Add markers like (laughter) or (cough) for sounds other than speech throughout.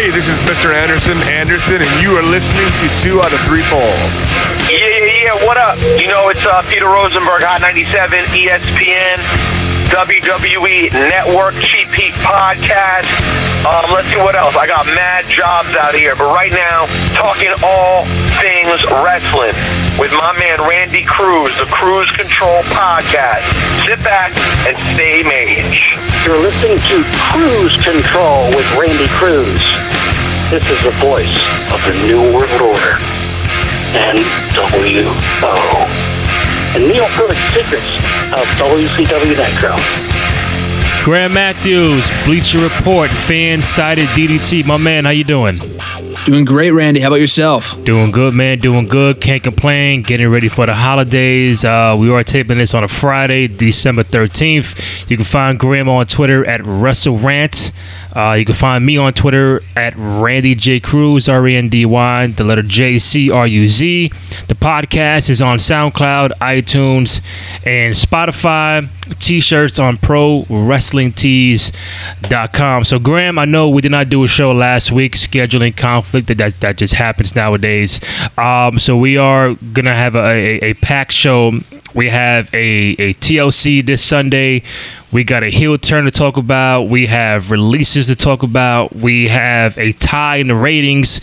Hey, this is Mr. Anderson Anderson, and you are listening to Two Out of Three Falls. Yeah, yeah, yeah. What up? You know, it's uh, Peter Rosenberg, Hot 97, ESPN, WWE Network, Cheap Heat Podcast. Um, let's see what else. I got mad jobs out here, but right now, talking all things wrestling with my man Randy Cruz, the Cruise Control Podcast. Sit back and stay mage. You're listening to Cruise Control with Randy Cruz. This is the voice of the New World Order. NWO. And Neil Perfect Secrets of WCW Nitro. Graham Matthews, Bleacher Report, FanSided DDT. My man, how you doing? Doing great, Randy. How about yourself? Doing good, man. Doing good. Can't complain. Getting ready for the holidays. Uh, we are taping this on a Friday, December 13th. You can find Graham on Twitter at WrestleRant. Uh, you can find me on Twitter at Randy J Cruz, R E N D Y, the letter J C R U Z. The podcast is on SoundCloud, iTunes, and Spotify. T shirts on ProWrestlingTees.com. So, Graham, I know we did not do a show last week, scheduling conflict. That, that, that just happens nowadays. Um, so, we are to have a, a, a packed show. We have a, a TLC this Sunday. We got a heel turn to talk about. We have releases to talk about. We have a tie in the ratings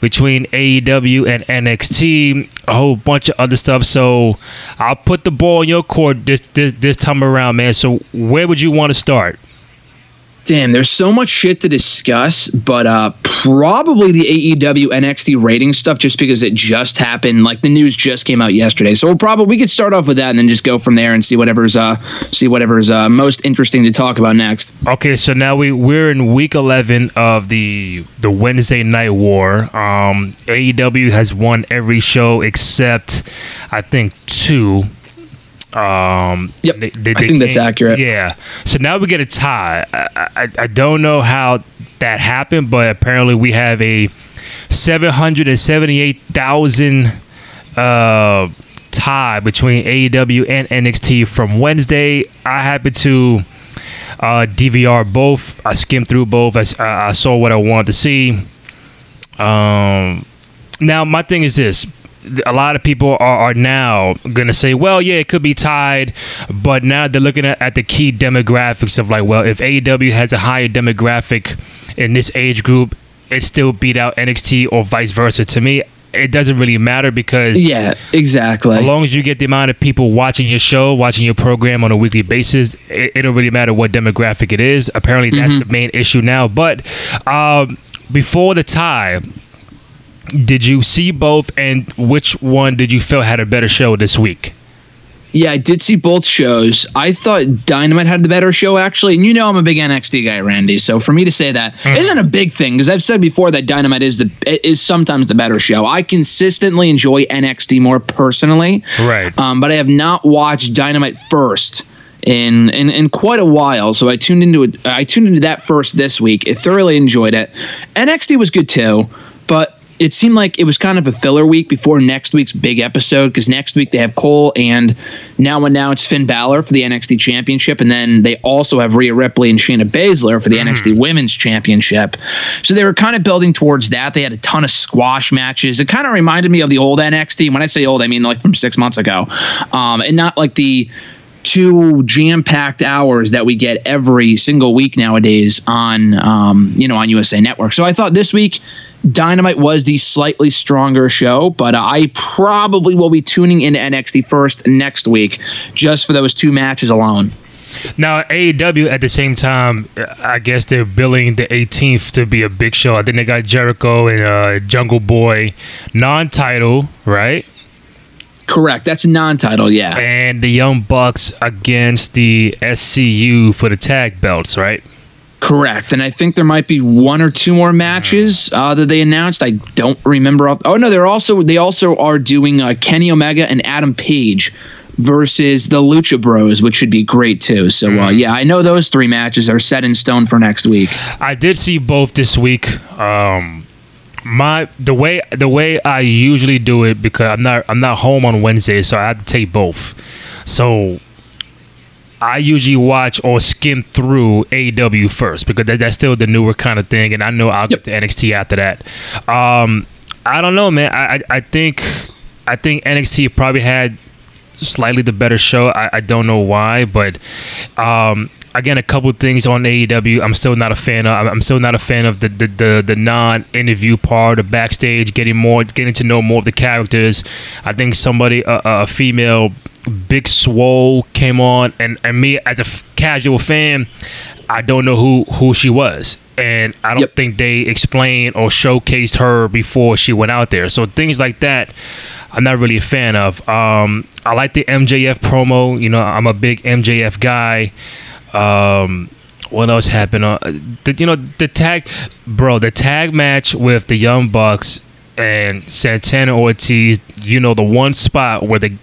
between AEW and NXT. A whole bunch of other stuff. So I'll put the ball in your court this this, this time around, man. So where would you want to start? Damn, there's so much shit to discuss, but uh, probably the AEW NXT rating stuff, just because it just happened. Like the news just came out yesterday, so we'll probably we could start off with that and then just go from there and see whatever's uh see whatever's uh, most interesting to talk about next. Okay, so now we we're in week 11 of the the Wednesday Night War. Um, AEW has won every show except I think two. Um, Yep, I think that's accurate. Yeah. So now we get a tie. I, I, I don't know how that happened, but apparently we have a seven hundred and seventy-eight thousand uh, tie between AEW and NXT from Wednesday. I happen to uh, DVR both. I skimmed through both. I, I saw what I wanted to see. Um, now my thing is this: a lot of people are, are now gonna say, "Well, yeah, it could be tied," but now they're looking at, at the key demographics of like, well, if AEW has a higher demographic in this age group, it still beat out NXT or vice versa. To me, it doesn't really matter because Yeah, exactly. as long as you get the amount of people watching your show, watching your program on a weekly basis, it, it don't really matter what demographic it is. Apparently, that's the main issue now. But um, before the tie, did you see both, and which one did you feel had a better show this week? Yeah, I did see both shows. I thought Dynamite had the better show, actually. And you know I'm a big NXT guy, Randy. So for me to say that not a big thing because I've said before that Dynamite is the is sometimes the better show. I consistently enjoy NXT more personally, Right. um, but I have not watched Dynamite first in, in in quite a while. So I tuned into it. I tuned into that first this week. I thoroughly enjoyed it. NXT was good too, it seemed like it was kind of a filler week before next week's big episode because next week they have Cole and now and now it's Finn Balor for the NXT Championship, and then they also have Rhea Ripley and Shayna Baszler for the NXT Women's Championship. So they were kind of building towards that. They had a ton of squash matches. It kind of reminded me of the old NXT. When I say old, I mean like from six months ago, um, and not like the two jam-packed hours that we get every single week nowadays on um, you know on USA Network. So I thought this week Dynamite was the slightly stronger show, but I probably will be tuning into NXT first next week just for those two matches alone. Now AEW at the same time, I guess they're billing the 18th to be a big show. I think they got Jericho and uh, Jungle Boy non-title, right? Correct. That's a non-title, yeah. and the Young Bucks against the SCU for the tag belts, right? Correct. And I think there might be one or two more matches uh, that they announced. I don't remember. Off- oh no, they're also they also are doing uh, Kenny Omega and Adam Page versus the Lucha Bros, which should be great too. So uh, yeah, I know those three matches are set in stone for next week. I did see both this week. Um, my the way the way I usually do it because I'm not I'm not home on Wednesday, so I have to take both. So I usually watch or skim through AW first because that, that's still the newer kind of thing, and I know I'll Yep. get to NXT after that. Um, I don't know, man. I, I I think I think NXT probably had slightly the better show. I, I don't know why, but um, again, a couple things on AEW. I'm still not a fan of. I'm- still not a fan of the the, the, the non-interview part, the backstage, getting more, getting to know more of the characters. I think somebody, a, a female, Big Swole, came on, and and me as a f- casual fan, I don't know who who she was. And I don't Yep. think they explained or showcased her before she went out there. So things like that, I'm not really a fan of. Um, I like the MJF promo. You know, I'm a big MJF guy. Um, what else happened? Uh, the, you know, the tag, bro, the tag match with the Young Bucks and Santana Ortiz. You know, the one spot where the,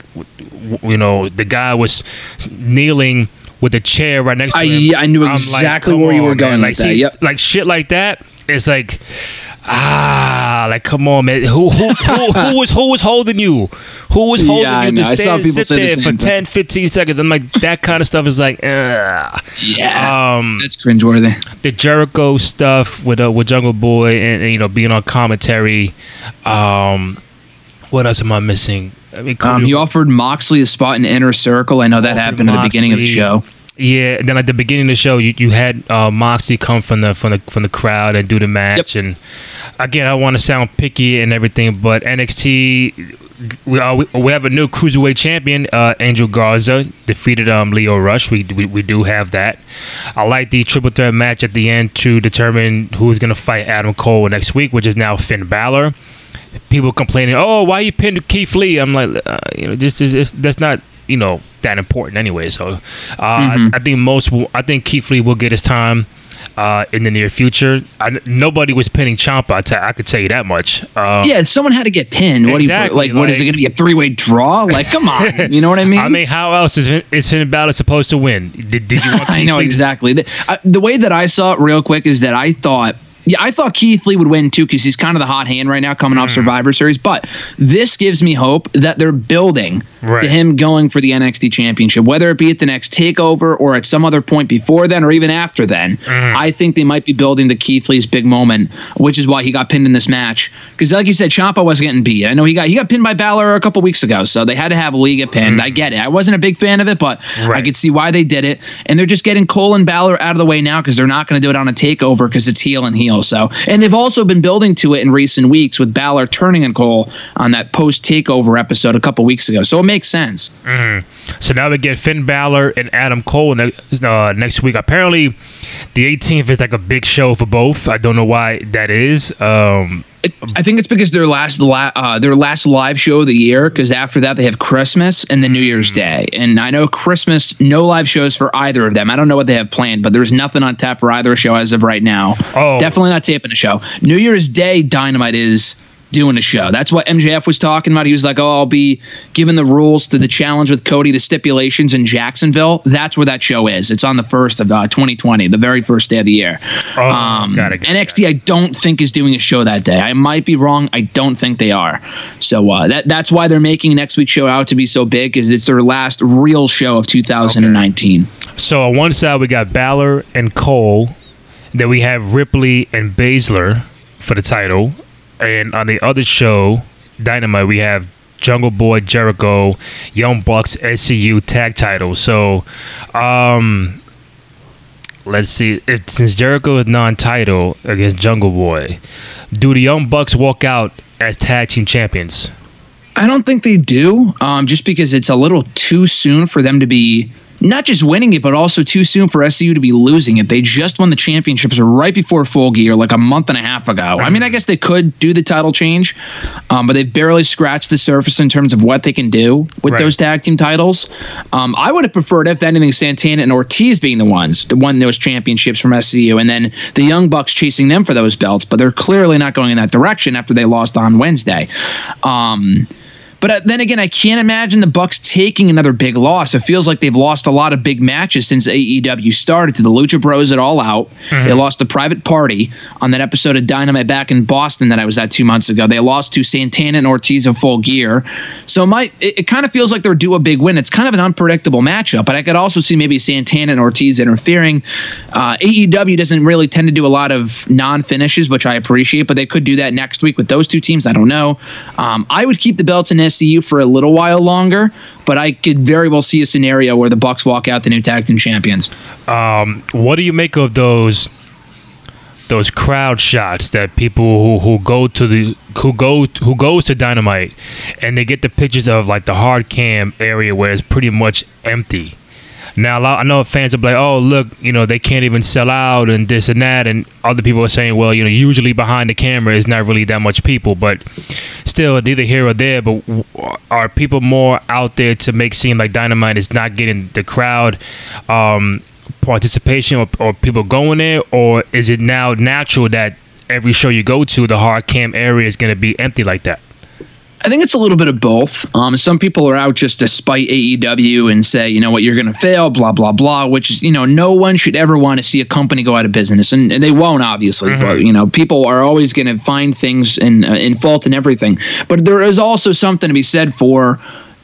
you know, the guy was kneeling with a chair right next to I- him. yeah, I knew I'm like, exactly where you on, were man. going Like, with that. see, Yep. like shit like that. It's like, ah, like come on, man. Who who who, (laughs) who was who was holding you? Who was holding Yeah, you to stand, sit say the there for thing. 10, 15 seconds? I'm like that kind of stuff is like, ugh. Yeah, Um, that's cringeworthy. the Jericho stuff with uh, with Jungle Boy and, and, you know being on commentary. Um, what else am I missing? I mean, Um, he offered Moxley a spot in Inner Circle. I know that happened at the beginning of the show. Yeah, and then at the beginning of the show, you, you had uh, Moxley come from the from the from the crowd and do the match. And again, I want to sound picky and everything, but NXT, we, uh, we, we have a new cruiserweight champion, uh, Angel Garza, defeated um, Lio Rush. We, we we do have that. I like the triple threat match at the end to determine who's going to fight Adam Cole next week, which is now Finn Balor. People complaining, oh, why you pinned Keith Lee? I'm like, uh, you know, just, just, just that's not you know that important anyway. So uh, I, I think most will, I think Keith Lee will get his time uh, in the near future. I, nobody was pinning Ciampa. I, t- I could tell you that much. Uh, Yeah, someone had to get pinned. What do you Exactly, like? What is it going to be a three way draw? Like, come on, (laughs) you know what I mean? I mean, how else is is Finn Balor supposed to win? Did, did you (laughs) want I know Lee exactly. The, I, the way that I saw it, real quick, is that I thought. Yeah, I thought Keith Lee would win too because he's kind of the hot hand right now coming Mm. off Survivor Series. But this gives me hope that they're building Right. to him going for the NXT Championship, whether it be at the next takeover or at some other point before then or even after then. Mm. I think they might be building the Keith Lee's big moment, which is why he got pinned in this match. Because, like you said, Ciampa was getting beat. I know he got he got pinned by Balor a couple weeks ago, so they had to have Lee get pinned. I get it. I wasn't a big fan of it, but I Mm. Could see why they did it. And they're just getting Cole and Balor out of the way now because they're not going to do it on a takeover because it's heel and heel. So, and they've also been building to it in recent weeks with Balor turning on Cole on that post takeover episode a couple weeks ago. So it makes sense. So now we get Finn Balor and Adam Cole ne- uh, next week. Apparently, the 18th is like a big show for both. I don't know why that is. Um, I think it's because their last la- uh, their last live show of the year. Because after that they have Christmas and then New Year's Day. And I know Christmas no live shows for either of them. I don't know what they have planned, but there's nothing on tap for either show as of right now. Oh. definitely not taping a show. New Year's Day Dynamite is doing a show. That's what MJF was talking about. He was like, "Oh, I'll be giving the rules to the challenge with Cody, the stipulations in Jacksonville." That's where that show is. It's on the first of uh, 2020, the very first day of the year. Oh, um, got it, got NXT, I don't think is doing a show that day. I might be wrong. I don't think they are. So uh, that that's why they're making next week's show out to be so big, because it's their last real show of 2019. so on one side we got Balor and Cole. Then we have Ripley and Baszler for the title, and on the other show, Dynamite, we have Jungle Boy, Jericho, Young Bucks, SCU tag title. So, um, let's see. If since Jericho is non-title against Jungle Boy, do the Young Bucks walk out as tag team champions? I don't think they do, um, just because it's a little too soon for them to be not just winning it, but also too soon for SCU to be losing it. They just won the championships right before Full Gear, like a month and a half ago. I mean, I guess they could do the title change, um, but they've barely scratched the surface in terms of what they can do with Right. those tag team titles. Um, I would have preferred, if anything, Santana and Ortiz being the ones to win those championships from SCU, and then the Young Bucks chasing them for those belts. But they're clearly not going in that direction after they lost on Wednesday. Um, But uh, then again, I can't imagine the Bucks taking another big loss. It feels like they've lost a lot of big matches since AEW started to the Lucha Bros at All Out. They lost the Private Party on that episode of Dynamite back in Boston that I was at two months ago. They lost to Santana and Ortiz of Full Gear. So my it, it kind of feels like they're due a big win. It's kind of an unpredictable matchup, but I could also see maybe Santana and Ortiz interfering. Uh, AEW doesn't really tend to do a lot of non finishes, which I appreciate, but they could do that next week with those two teams. I don't know. Um, I would keep the belts in SCU for a little while longer, but I could very well see a scenario where the Bucks walk out the new tag team champions. Um, what do you make of those those crowd shots that people who, who go to the who go who goes to Dynamite and they get the pictures of like the hard cam area where it's pretty much empty. Now I know fans are like, oh look, you know they can't even sell out and this and that, and other people are saying, well, you know, usually behind the camera is not really that much people, but still neither here or there. But are people more out there to make seem like Dynamite is not getting the crowd? Um, participation or, or people going there, or is it now natural that every show you go to, the hard cam area is going to be empty like that? I think it's a little bit of both. Um, some people are out just to spite AEW and say, you know what, you're going to fail, blah blah blah. Which is, you know, no one should ever want to see a company go out of business, and, and they won't obviously. But you know, people are always going to find things in uh, in fault and everything. But there is also something to be said for,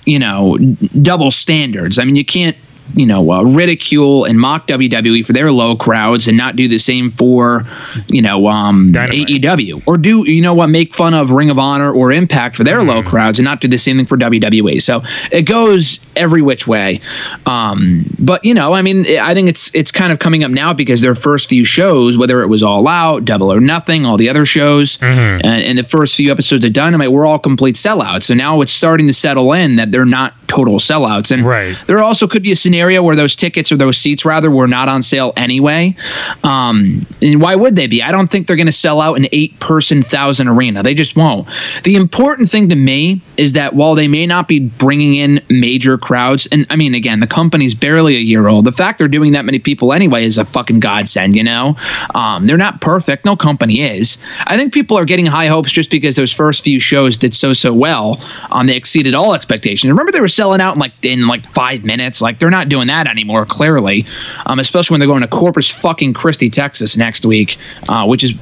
you know, double standards. I mean, you can't you know uh, ridicule and mock WWE for their low crowds and not do the same for you know um, Dynamite. AEW or do you know what make fun of Ring of Honor or Impact for their low crowds and not do the same thing for WWE. So it goes every which way. Um, but you know, I mean, I think it's it's kind of coming up now because their first few shows, whether it was All Out, Double or Nothing, all the other shows, and, and the first few episodes of Dynamite were all complete sellouts. So now it's starting to settle in that they're not total sellouts, and Right. there also could be a scenario where those tickets or those seats rather were not on sale anyway. Um, and why would they be? I don't think they're going to sell out an eight person thousand arena. They just won't. The important thing to me is that while they may not be bringing in major crowds, and I mean, again, the company's barely a year old. The fact they're doing that many people anyway is a fucking godsend, you know? Um, they're not perfect. No company is. I think people are getting high hopes just because those first few shows did so, so well. Um, they exceeded all expectations. Remember, they were selling out in like, in like five minutes. Like, they're not doing that anymore, clearly. Um, especially when they're going to Corpus fucking Christi, Texas next week, uh, which is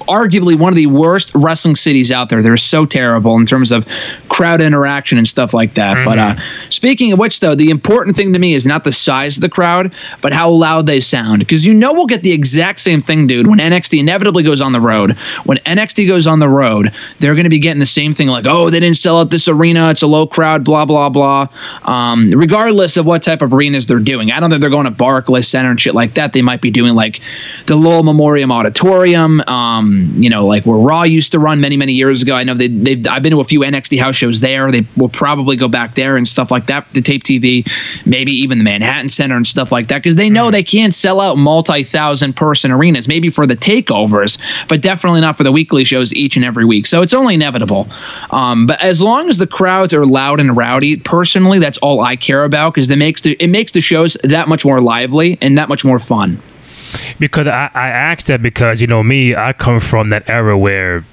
arguably one of the worst wrestling cities out there. They're so terrible in terms of crowd interaction and stuff like that. But uh, speaking of which, though, the important thing to me is not the size of the crowd, but how loud they sound. Because you know we'll get the exact same thing, dude, when NXT inevitably goes on the road. When NXT goes on the road, they're going to be getting the same thing like, oh, they didn't sell out this arena. It's a low crowd, blah, blah, blah. Um, regardless of what type of arenas they're doing. I don't think they're going to Barclays Center and shit like that. They might be doing like the Lowell Memorial Auditorium, um, you know, like where Raw used to run many, many years ago. I know they, they've, I've been to a few NXT house shows there. They will probably go back there and stuff like that to tape TV, maybe even the Manhattan Center and stuff like that, because they know they can't sell out multi thousand person arenas, maybe for the takeovers, but definitely not for the weekly shows each and every week. So it's only inevitable. Um, but as long as the crowds are loud and rowdy, personally, that's all I care about because it makes the it makes the shows that much more lively and that much more fun. Because I, I asked that because you know me I come from that era where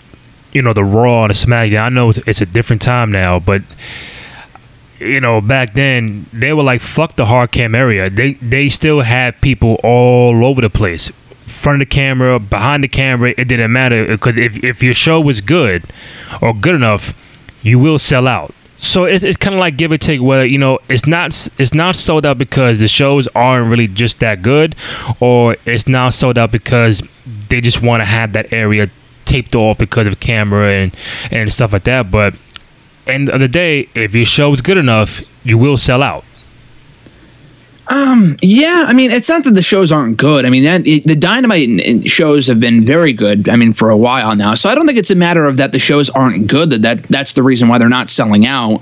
you know the Raw and the SmackDown I know it's, it's a different time now but you know back then they were like fuck the hard cam area. They they still had people all over the place. Front of the camera behind the camera it didn't matter because if, if your show was good or good enough you will sell out so it's, it's kind of like give or take where you know it's not it's not sold out because the shows aren't really just that good or it's not sold out because they just want to have that area taped off because of camera and and stuff like that. But end of the day if your show is good enough you will sell out Yeah, I mean, it's not that the shows aren't good. I mean, that, it, the Dynamite shows have been very good. I mean, for a while now. So I don't think it's a matter of that the shows aren't good. That that that's the reason why they're not selling out.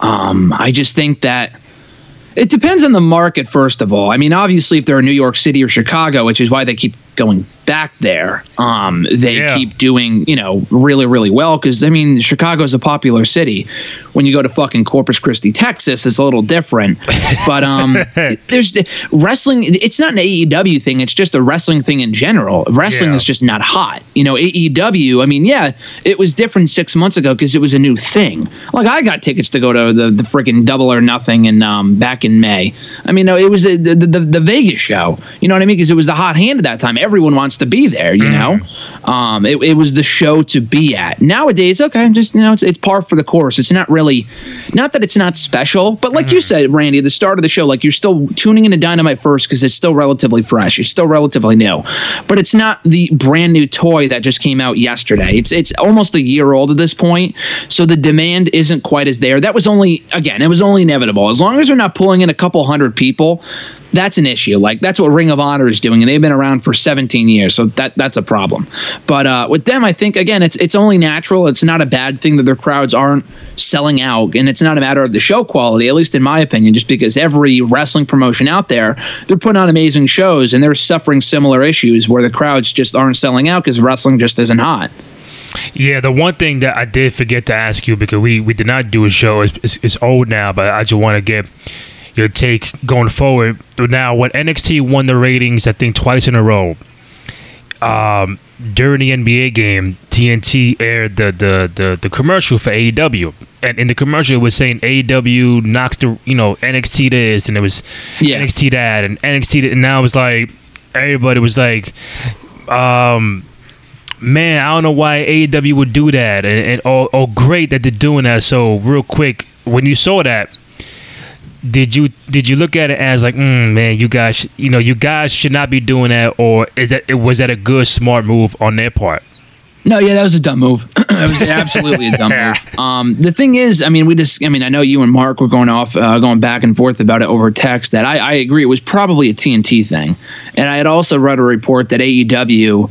Um, I just think that It depends on the market, first of all. I mean, obviously, if they're in New York City or Chicago, which is why they keep going back there, um, they Yeah. keep doing, you know, really, really well. Because, I mean, Chicago's a popular city. When you go to fucking Corpus Christi, Texas, it's a little different. (laughs) But um, there's wrestling, it's not an AEW thing, it's just a wrestling thing in general. Wrestling Yeah. is just not hot. You know, AEW, I mean, yeah, it was different six months ago because it was a new thing. Like, I got tickets to go to the, the freaking Double or Nothing and um, back in May. I mean, no, it was a, the, the the Vegas show. You know what I mean? Because it was the hot hand at that time. Everyone wants to be there. You mm. know, um, it, it was the show to be at. Nowadays, okay, just you know, it's, it's par for the course. It's not really, not that it's not special, but like you said, Randy, at the start of the show, like you're still tuning into Dynamite first because it's still relatively fresh. It's still relatively new, but it's not the brand new toy that just came out yesterday. It's it's almost a year old at this point, so the demand isn't quite as there. That was only again, it was only inevitable. As long as they're not pulling in a couple hundred people, that's an issue. Like that's what Ring of Honor is doing, and they've been around for 17 years, so that that's a problem. But uh, with them, I think again, it's it's only natural. It's not a bad thing that their crowds aren't selling out, and it's not a matter of the show quality, at least in my opinion. Just because every wrestling promotion out there, they're putting on amazing shows, and they're suffering similar issues where the crowds just aren't selling out because wrestling just isn't hot. Yeah, the one thing that I did forget to ask you because we, we did not do a show. It's, it's, it's old now, but I just want to get your take going forward. Now, when NXT won the ratings, I think twice in a row, um, during the NBA game, TNT aired the, the, the, the commercial for AEW, and in the commercial it was saying AEW knocks the you know NXT this, and it was Yeah. NXT that, and NXT that, and now it was like everybody was like, um man, I don't know why AEW would do that, and, and oh, oh, great that they're doing that. So, real quick, when you saw that, did you did you look at it as like, mm, man, you guys, you know, you guys should not be doing that, or is that it was that a good smart move on their part? No, yeah, that was a dumb move. (clears throat) it was absolutely a dumb (laughs) move. Um, the thing is, I mean, we just, I mean, I know you and Mark were going off, uh, going back and forth about it over text. That I, I agree, it was probably a TNT thing, and I had also read a report that AEW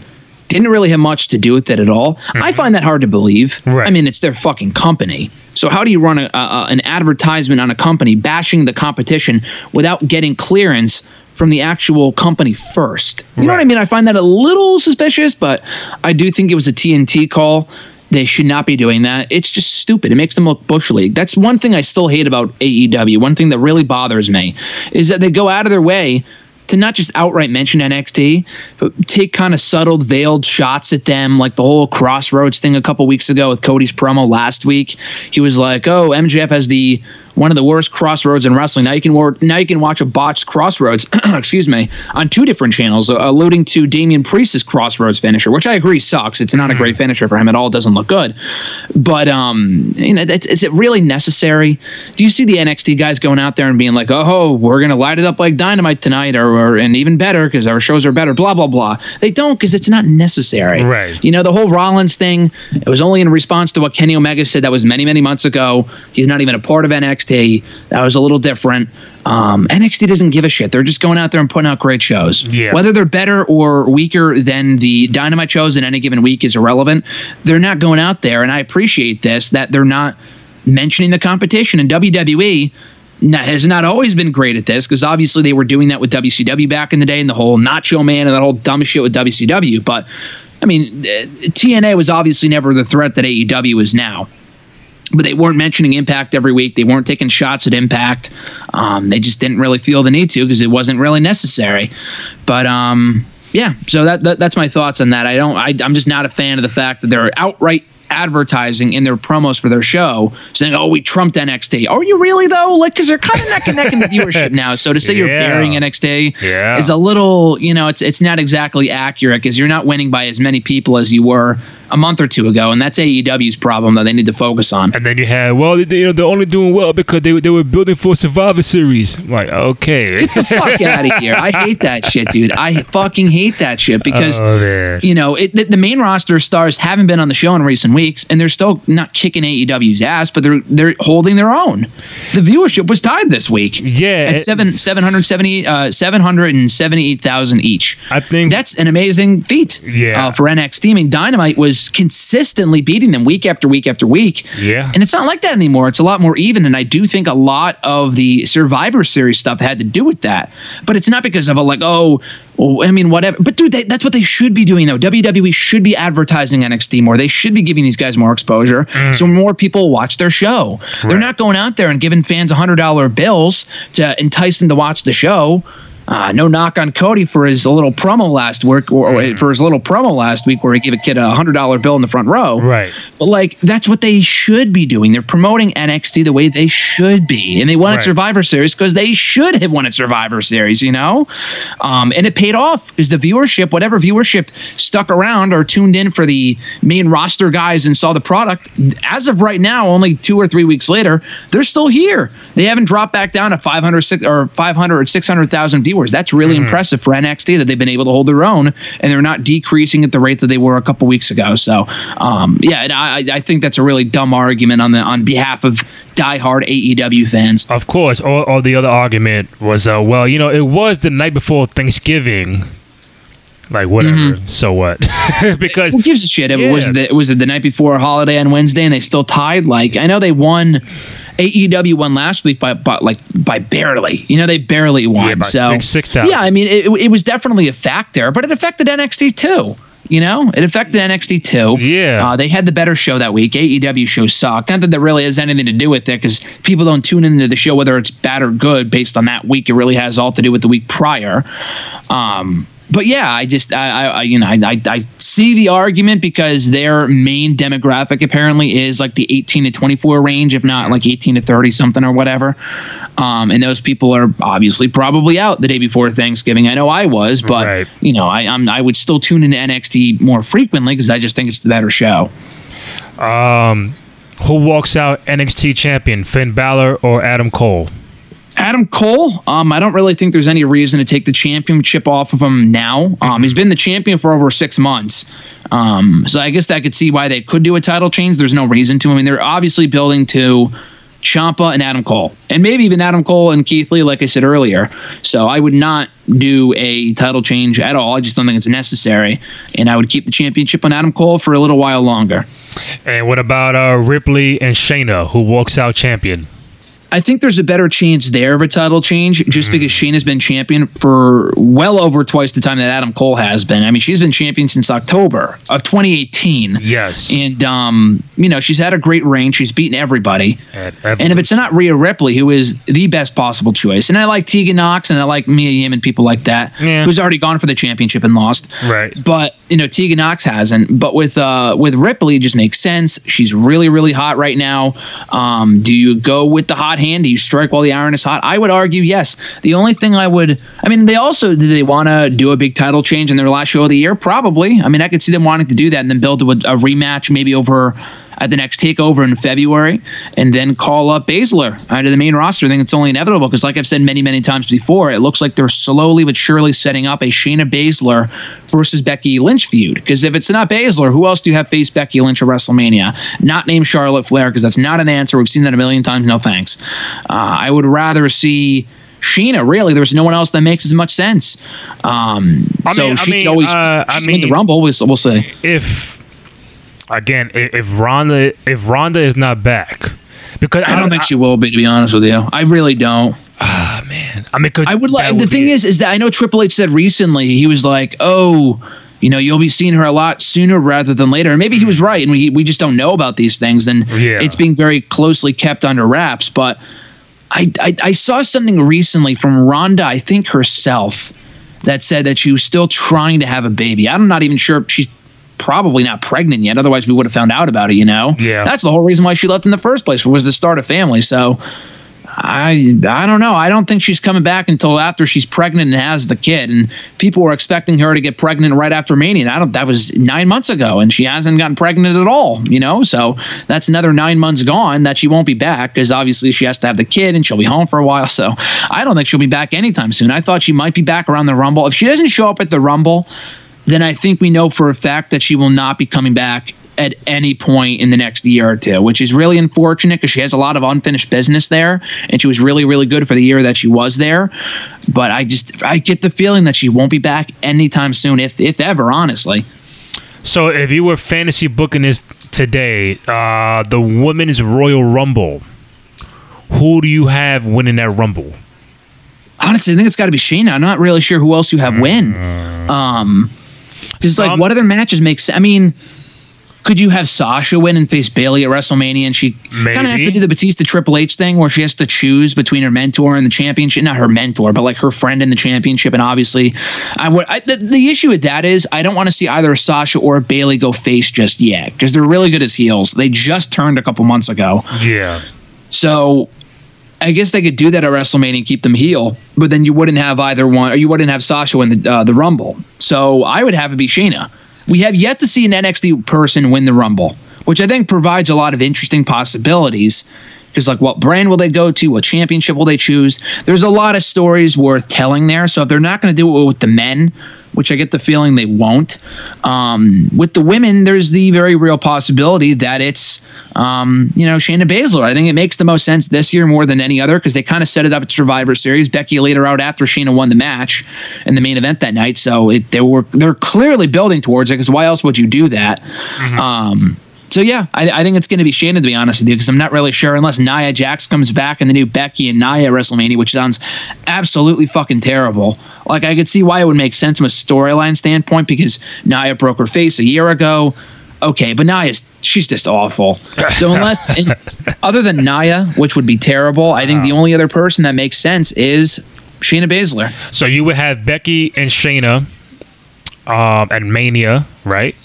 didn't really have much to do with it at all. I mm-hmm. find that hard to believe. Right. I mean, it's their fucking company. So how do you run a, a, an advertisement on a company bashing the competition without getting clearance from the actual company first? You know what I mean? I find that a little suspicious, but I do think it was a TNT call. They should not be doing that. It's just stupid. It makes them look bush league. That's one thing I still hate about AEW. One thing that really bothers me is that they go out of their way to not just outright mention NXT, but take kind of subtle, veiled shots at them, like the whole Crossroads thing a couple weeks ago with Cody's promo last week. He was like, "Oh, MJF has the one of the worst crossroads in wrestling. Now you can now you can watch a botched crossroads, (clears throat) excuse me, on two different channels, uh, alluding to Damian Priest's crossroads finisher, which I agree sucks. It's not a great finisher for him at all. It doesn't look good. But um, you know, that's, is it really necessary? Do you see the NXT guys going out there and being like, "Oh, we're gonna light it up like dynamite tonight," or, or and even better because our shows are better. Blah blah blah. They don't because it's not necessary. Right. You know, the whole Rollins thing. It was only in response to what Kenny Omega said. That was many many months ago. He's not even a part of NXT. That was a little different. Um, NXT doesn't give a shit. They're just going out there and putting out great shows. Yeah. Whether they're better or weaker than the Dynamite shows in any given week is irrelevant. They're not going out there, and I appreciate this that they're not mentioning the competition. And WWE has not always been great at this because obviously they were doing that with WCW back in the day and the whole Nacho Man and that whole dumb shit with WCW. But I mean, TNA was obviously never the threat that AEW is now but they weren't mentioning Impact every week. They weren't taking shots at Impact. Um, they just didn't really feel the need to because it wasn't really necessary. But um, yeah, so that, that that's my thoughts on that. I don't. I, I'm just not a fan of the fact that they're outright advertising in their promos for their show saying, "Oh, we trumped NXT." Are you really though? Like, because they're kind of neck and neck in the viewership (laughs) now. So to say you're Yeah. burying NXT Yeah. is a little, you know, it's it's not exactly accurate because you're not winning by as many people as you were a month or two ago, and that's AEW's problem that they need to focus on. And then you had, well, they, you know, they're only doing well because they, they were building for Survivor Series. I'm like, okay. Get the fuck (laughs) out of here! I hate that shit, dude. I fucking hate that shit because oh, you know it, the, the main roster stars haven't been on the show in recent weeks, and they're still not kicking AEW's ass, but they're they're holding their own. The viewership was tied this week. Yeah, at seven seven hundred seventy uh, seven hundred and seventy eight thousand each. I think That's an amazing feat. Yeah. uh, for NXT. I mean, Dynamite was was consistently beating them week after week after week. Yeah. And it's not like that anymore. It's a lot more even. And I do think a lot of the Survivor Series stuff had to do with that. But it's not because of a like, oh, well, I mean, whatever. But dude, they, that's what they should be doing though. WWE should be advertising NXT more. They should be giving these guys more exposure mm. so more people watch their show. They're not going out there and giving fans hundred dollar bills to entice them to watch the show. Uh, no knock on Cody for his little promo last week, or, or for his little promo last week, where he gave a kid a hundred dollar bill in the front row. Right. But like that's what they should be doing. They're promoting NXT the way they should be, and they won Right. at Survivor Series because they should have won at Survivor Series. You know, um, and it paid off because the viewership, whatever viewership stuck around or tuned in for the main roster guys and saw the product. As of right now, only two or three weeks later, they're still here. They haven't dropped back down to 500 or 500 or 600,000 viewers. That's really impressive for NXT that they've been able to hold their own and they're not decreasing at the rate that they were a couple weeks ago. So, um, yeah, and I, I think that's a really dumb argument on the on behalf of diehard AEW fans. Of course, all, or the other argument was, uh, well, you know, it was the night before Thanksgiving. Like whatever. So what? (laughs) because Who gives a shit? It was Yeah. the was it the night before a holiday on Wednesday and they still tied? Like I know they won. AEW won last week by, by like by barely. You know they barely won. Yeah, by so six- 6,000. yeah, I mean it, it was definitely a factor, but it affected NXT too. You know, it affected NXT too. Yeah. uh, they had the better show that week. AEW show sucked. Not that that really has anything to do with it, because people don't tune into the show whether it's bad or good based on that week. It really has all to do with the week prior. Um, but yeah, I just I, I you know I, I I see the argument because their main demographic apparently is like the 18 to 24 range, if not like 18 to 30 something or whatever. Um, and those people are obviously probably out the day before Thanksgiving. I know I was, but Right. you know I I'm, I would still tune into NXT more frequently because I just think it's the better show. um, who walks out NXT champion, Finn Balor or Adam Cole? Adam Cole, um, I don't really think there's any reason to take the championship off of him now. Um, he's been the champion for over six months. Um, so I guess I could see why they could do a title change. There's no reason to. I mean, they're obviously building to Ciampa and Adam Cole, and maybe even Adam Cole and Keith Lee, like I said earlier. So I would not do a title change at all. I just don't think it's necessary, and I would keep the championship on Adam Cole for a little while longer. And what about uh, Ripley and Shayna, who walks out champion? I think there's a better chance there of a title change just because Shane has been champion for well over twice the time that Adam Cole has been. I mean, she's been champion since October of 2018. Yes. And, um, you know, she's had a great reign. She's beaten everybody. And, And if it's not Rhea Ripley, who is the best possible choice, and I like Tegan Nox and I like Mia Yim and people like that, Yeah. who's already gone for the championship and lost. Right. But you know, Tegan Nox hasn't. But with uh with Ripley, it just makes sense. She's really, really hot right now. Um, do you go with the hot hand? Do you strike while the iron is hot? I would argue yes. The only thing I would I mean, they also do they want to do a big title change in their last show of the year? Probably. I mean, I could see them wanting to do that and then build a, a rematch maybe over at the next takeover in February, and then call up Baszler out of the main roster. I think it's only inevitable because, like I've said many, many times before, it looks like they're slowly but surely setting up a Shayna Baszler versus Becky Lynch feud. Because if it's not Baszler, who else do you have face Becky Lynch at WrestleMania? Not named Charlotte Flair because that's not an answer. We've seen that a million times. No thanks. Uh, I would rather see. Sheena, really, there's no one else that makes as much sense. Um, I so mean- I she mean, could always uh, I win the Rumble. We'll, we'll see. if again, if, Ronda, if Ronda is not back, because I don't think she will be, to be honest with you. I really don't. Ah man, I mean, I would like. The be thing is, is that I know Triple H said recently he was like, "Oh, you know, you'll be seeing her a lot sooner rather than later." And maybe he was right, and we we just don't know about these things, and Yeah. it's being very closely kept under wraps. But I, I I saw something recently from Ronda, I think herself, that said that she was still trying to have a baby. I'm not even sure if she's probably not pregnant yet. Otherwise, we would have found out about it. You know? Yeah. That's the whole reason why she left in the first place was to start a family. So. I I don't know. I don't think she's coming back until after she's pregnant and has the kid. And people were expecting her to get pregnant right after Mania. And I don't. That was nine months ago, and she hasn't gotten pregnant at all. You know, so that's another nine months gone that she won't be back because obviously she has to have the kid and she'll be home for a while. So I don't think she'll be back anytime soon. I thought she might be back around the Rumble. If she doesn't show up at the Rumble, then I think we know for a fact that she will not be coming back at any point in the next year or two, which is really unfortunate because she has a lot of unfinished business there, and she was really, really good for the year that she was there. But I just I get the feeling that she won't be back anytime soon, if if ever, honestly. So if you were fantasy booking this today, uh, the women's Royal Rumble, who do you have winning that Rumble? Honestly, I think it's got to be Shayna. I'm not really sure who else you have win. Um, because like, what other matches make sense? I mean, could you have Sasha win and face Bayley at WrestleMania, and she kind of has to do the Batista Triple H thing, where she has to choose between her mentor and the championship, not her mentor, but like her friend in the championship. And obviously, I would. I, the, the issue with that is I don't want to see either Sasha or Bayley go face just yet because they're really good as heels. They just turned a couple months ago. Yeah. So I guess they could do that at WrestleMania and keep them heel, but then you wouldn't have either one, or you wouldn't have Sasha win the uh, the Rumble. So I would have it be Shayna. We have yet to see an NXT person win the Rumble, which I think provides a lot of interesting possibilities. Because like, what brand will they go to? What championship will they choose? There's a lot of stories worth telling there. So if they're not going to do it with the men, which I get the feeling they won't, um, with the women, there's the very real possibility that it's um, you know Shayna Baszler. I think it makes the most sense this year more than any other because they kind of set it up at Survivor Series. Becky laid her out after Shayna won the match in the main event that night, so it, they were they're clearly building towards it. Because why else would you do that? Um, so yeah, I, I think it's going to be Shayna to be honest with you, because I'm not really sure unless Nia Jax comes back in the new Becky and Nia WrestleMania, which sounds absolutely fucking terrible. Like I could see why it would make sense from a storyline standpoint because Nia broke her face a year ago. Okay, but Nia's she's just awful. (laughs) So unless and other than Nia, which would be terrible, I think the only other person that makes sense is Shayna Baszler. So you would have Becky and Shayna um, at Mania, right?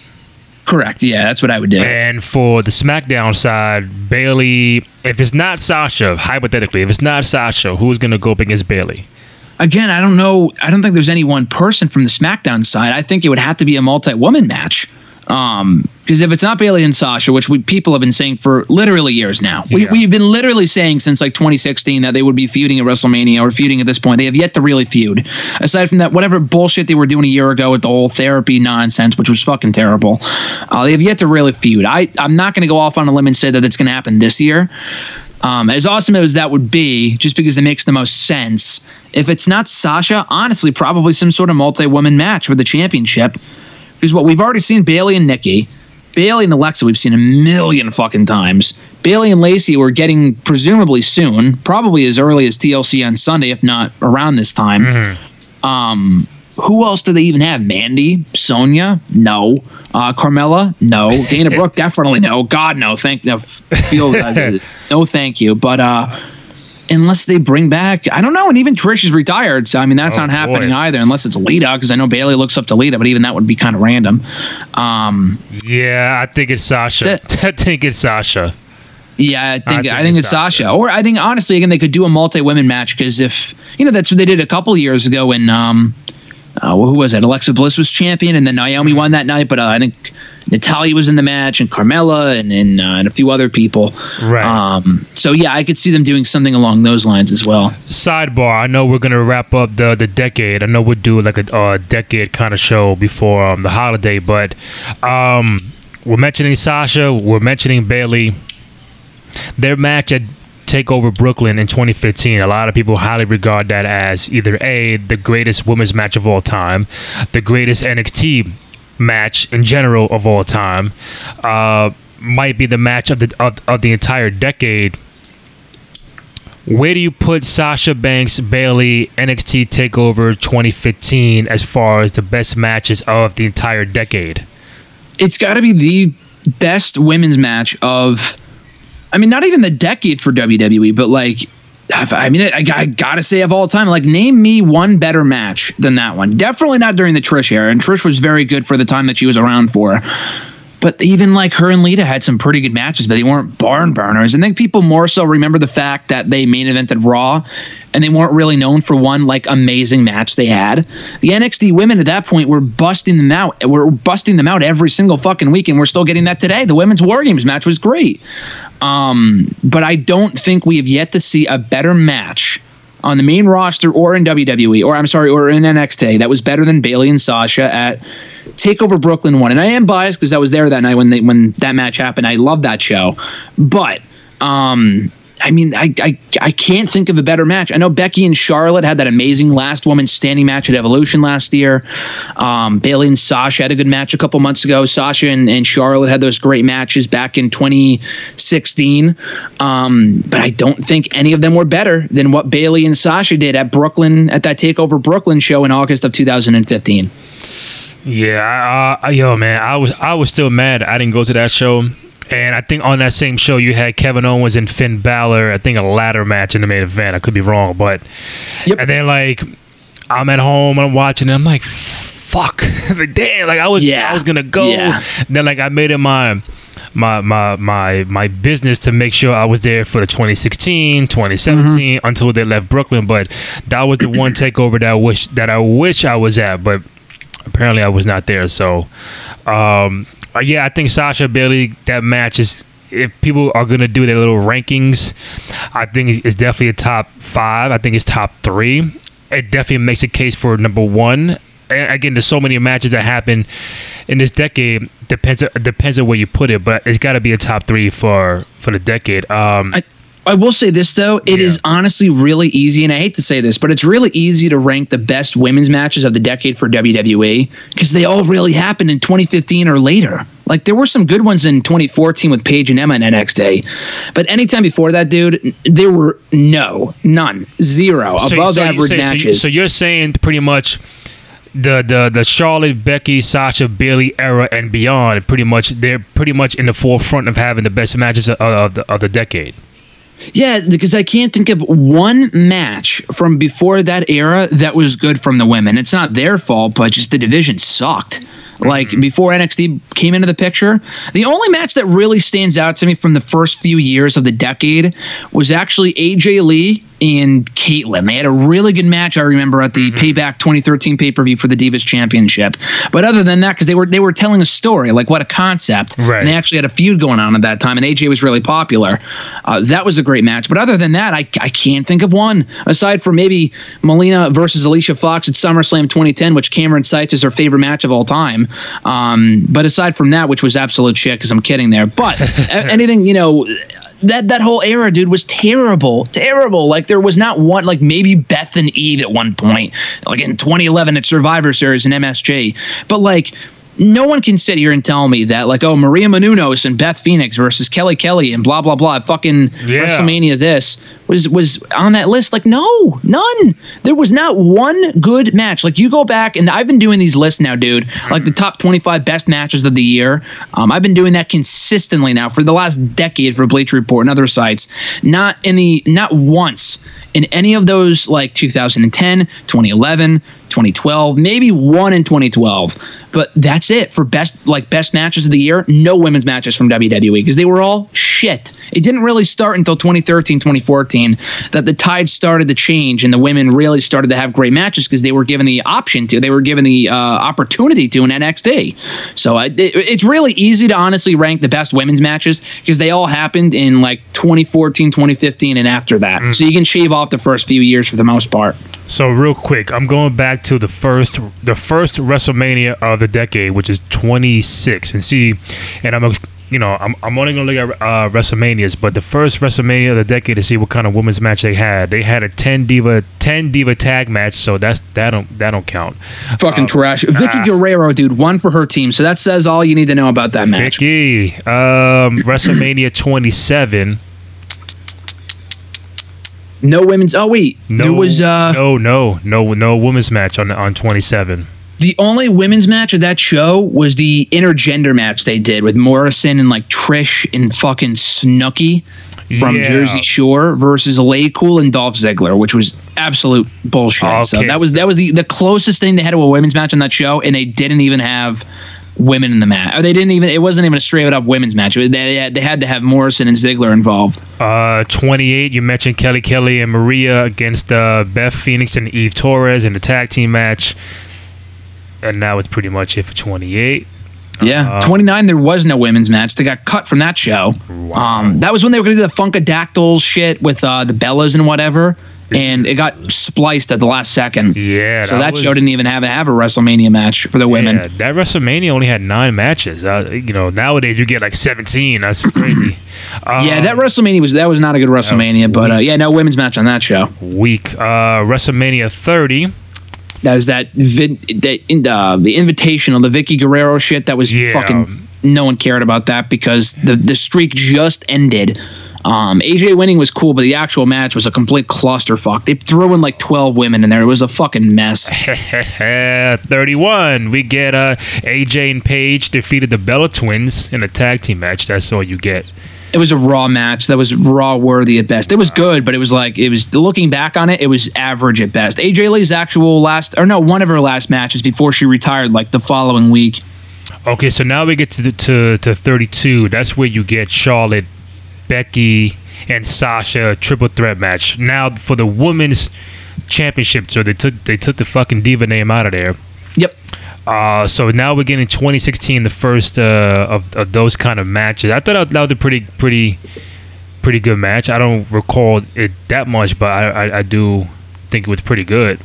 Correct. Yeah, that's what I would do. And for the SmackDown side, Bayley. If it's not Sasha, hypothetically, if it's not Sasha, who's going to go up against Bayley? again, I don't know. I don't think there's any one person from the SmackDown side. I think it would have to be a multi-woman match. Um, because if it's not Bayley and Sasha, which we people have been saying for literally years now, we, Yeah. we've been literally saying since like 2016 that they would be feuding at WrestleMania or feuding at this point. They have yet to really feud. Aside from that, whatever bullshit they were doing a year ago with the whole therapy nonsense, which was fucking terrible, uh, they have yet to really feud. I I'm not going to go off on a limb and say that it's going to happen this year. Um, as awesome as that would be, just because it makes the most sense, if it's not Sasha, honestly, probably some sort of multi-woman match for the championship. Because what we've already seen Bayley and Nikki, Bayley and Alexa, we've seen a million fucking times. Bayley and Lacey we're getting presumably soon, probably as early as TLC on Sunday, if not around this time. Um, who else do they even have? Mandy, Sonya, no. Uh, Carmella, no. Dana (laughs) Brooke, definitely no. God, no. Thank no. Feel (laughs) uh, no, thank you. But uh, unless they bring back, I don't know. And even Trish is retired, so I mean that's Oh, not happening boy. either, unless it's Lita, because I know Bayley looks up to Lita, but even that would be kind of random. Um, Yeah, I think it's Sasha. That's (laughs) I think it's Sasha. Yeah, I think I think think, it's it's Sasha. Or I think honestly, again, they could do a multi women match because if you know that's what they did a couple years ago when um, uh, well, who was it? Alexa Bliss was champion, and then Naomi won that night. But uh, I think Natalya was in the match, and Carmella, and and, uh, and a few other people. Right. Um, so yeah, I could see them doing something along those lines as well. Sidebar: I know we're gonna wrap up the the decade. I know we'll do like a uh, decade kind of show before um, the holiday, but um, we're mentioning Sasha. We're mentioning Bayley. Their match at Takeover Brooklyn in 2015. A lot of people highly regard that as either a the greatest women's match of all time, the greatest NXT match in general of all time, uh, might be the match of the of, of the entire decade where do you put Sasha Banks Bayley NXT Takeover 2015 as far as the best matches of the entire decade? It's got to be the best women's match of. I mean, not even the decade for WWE, but like, I mean, I, I gotta say of all time, like, name me one better match than that one. Definitely not during the Trish era, and Trish was very good for the time that she was around for. But even like her and Lita had some pretty good matches, but they weren't barn burners. I think people more so remember the fact that they main evented Raw, and they weren't really known for one like amazing match they had. The NXT women at that point were busting them out. We're busting them out every single fucking week, and we're still getting that today. The women's War Games match was great. Um, but I don't think we have yet to see a better match on the main roster or in WWE, or I'm sorry, or in NXT that was better than Bayley and Sasha at Takeover Brooklyn one. And I am biased because I was there that night when they when that match happened. I love that show, but um, I mean, I, I I can't think of a better match. I know Becky and Charlotte had that amazing last woman standing match at Evolution last year. Um, Bayley and Sasha had a good match a couple months ago. Sasha and, and Charlotte had those great matches back in 2016. Um, but I don't think any of them were better than what Bayley and Sasha did at Brooklyn at that Takeover Brooklyn show in August of 2015. Yeah, uh, yo, man, I was I was still mad. I didn't go to that show, and I think on that same show you had Kevin Owens and Finn Balor. I think a ladder match in the main event. I could be wrong, but Yep. and then like I'm at home, I'm watching, and I'm like, fuck, (laughs) like damn, like I was Yeah. I was gonna go. Yeah. Then like I made it my. My, my my my business to make sure I was there for the 2016 2017 until they left Brooklyn but that was the one takeover that I wish that I wish I was at but apparently I was not there. So, um, uh, yeah, I think Sasha Bayley that match is. If people are gonna do their little rankings, I think it's- definitely a top five. I think it's top three. It definitely makes a case for number one. And again, there's so many matches that happen in this decade. Depends depends on where you put it, but it's got to be a top three for for the decade. Um, I, I will say this though, it is Yeah. honestly really easy, and I hate to say this, but it's really easy to rank the best women's matches of the decade for WWE because they all really happened in 2015 or later. Like there were some good ones in 2014 with Paige and Emma in NXT, but anytime before that, dude, there were no, none, zero So- above so average so- so you- matches. So, you're saying pretty much the the the Charlotte, Becky, Sasha, Bayley era and beyond. Pretty much, they're pretty much in the forefront of having the best matches of, of the of the decade. Yeah, because I can't think of one match from before that era that was good from the women. It's not their fault, but just the division sucked. Like before NXT came into the picture, the only match that really stands out to me from the first few years of the decade was actually AJ Lee and Kaitlyn. They had a really good match. I remember at the Payback 2013 pay per view for the Divas Championship. But other than that, because they were they were telling a story, like what a concept. Right. And they actually had a feud going on at that time, and AJ was really popular. Uh, that was a great match. But other than that, I, I can't think of one aside from maybe Melina versus Alicia Fox at SummerSlam 2010, which Cameron cites as her favorite match of all time. Um, but aside from that, which was absolute shit, because I'm kidding there. But (laughs) anything, you know. That that whole era, dude, was terrible, terrible. Like there was not one, like maybe Beth and Eve at one point, like in 2011 at Survivor Series and MSG. But like no one can sit here and tell me that like oh Maria Menounos and Beth Phoenix versus Kelly Kelly and blah blah blah fucking Yeah. WrestleMania this was was on that list. Like no none. There was not one good match. Like you go back and I've been doing these lists now dude like the top 25 best matches of the year. Um, I've been doing that consistently now for the last decade for Bleacher Report and other sites. Not in the not once in any of those like 2010 2011 2012 maybe one in 2012 but that's it for best like best matches of the year. No women's matches from WWE because they were all shit. It didn't really start until 2013 2014 that the tide started to change and the women really started to have great matches because they were given the option to they were given the uh, opportunity to in NXT so I, it, it's really easy to honestly rank the best women's matches because they all happened in like 2014 2015 and after that. So you can shave off the first few years for the most part. So real quick, I'm going back to the first the first WrestleMania of the decade, which is 26, and see, and I'm you know I'm, I'm only gonna look at uh, WrestleManias, but the first WrestleMania of the decade to see what kind of women's match they had. They had a 10 diva 10 diva tag match, so that's that don't that don't count. Fucking trash. Vickie ah. Guerrero, dude, won for her team. So that says all you need to know about that match. Vickie, um, WrestleMania 27. No women's. Oh wait, No, there was uh no, no, no, no women's match on on 27. the only women's match of that show was the intergender match they did with Morrison and like Trish and fucking Snooki from Yeah. Jersey Shore versus Lay Cool and Dolph Ziggler, which was absolute bullshit. so that was that was the the closest thing they had to a women's match on that show, and they didn't even have women in the match. Or they didn't even. It wasn't even a straight up women's match. They had, they had to have Morrison and Ziggler involved. Uh, 28. You mentioned Kelly Kelly and Maria against uh, Beth Phoenix and Eve Torres in the tag team match, and now it's pretty much it for 28. Yeah, Uh, 29. There was no women's match. They got cut from that show. Um, that was when they were going to do the Funkadactyl shit with uh, the Bellas and whatever. And it got spliced at the last second. Yeah, So that, was- show didn't even have have a WrestleMania match for the women. Yeah, that WrestleMania only had nine matches. Uh, you know, nowadays you get like seventeen. That's (clears throat) crazy. Um, Yeah, that WrestleMania was that was not a good WrestleMania, but uh, yeah, no women's match on that show. week. Uh, WrestleMania thirty. That was that vid, that in the the invitational, the Vickie Guerrero shit. That was Yeah. fucking. No one cared about that because the the streak just ended. Um, AJ winning was cool, but the actual match was a complete clusterfuck. They threw in like twelve women in there. It was a fucking mess. (laughs) 31. We get uh, AJ and Paige defeated the Bella Twins in a tag team match. That's all you get. It was a raw match. That was raw worthy at best. It was good, but it was like it was looking back on it, it was average at best. AJ Lee's actual last, or no, one of her last matches before she retired, like the following week. Okay, so now we get to to to 32. That's where you get Charlotte, Becky, and Sasha triple threat match. Now for the women's championship, so they took they took the fucking diva name out of there. Yep. Uh, so now we're getting 2016, the first uh, of, of those kind of matches. I thought that was a pretty, pretty, pretty good match. I don't recall it that much, but I, I, I do think it was pretty good.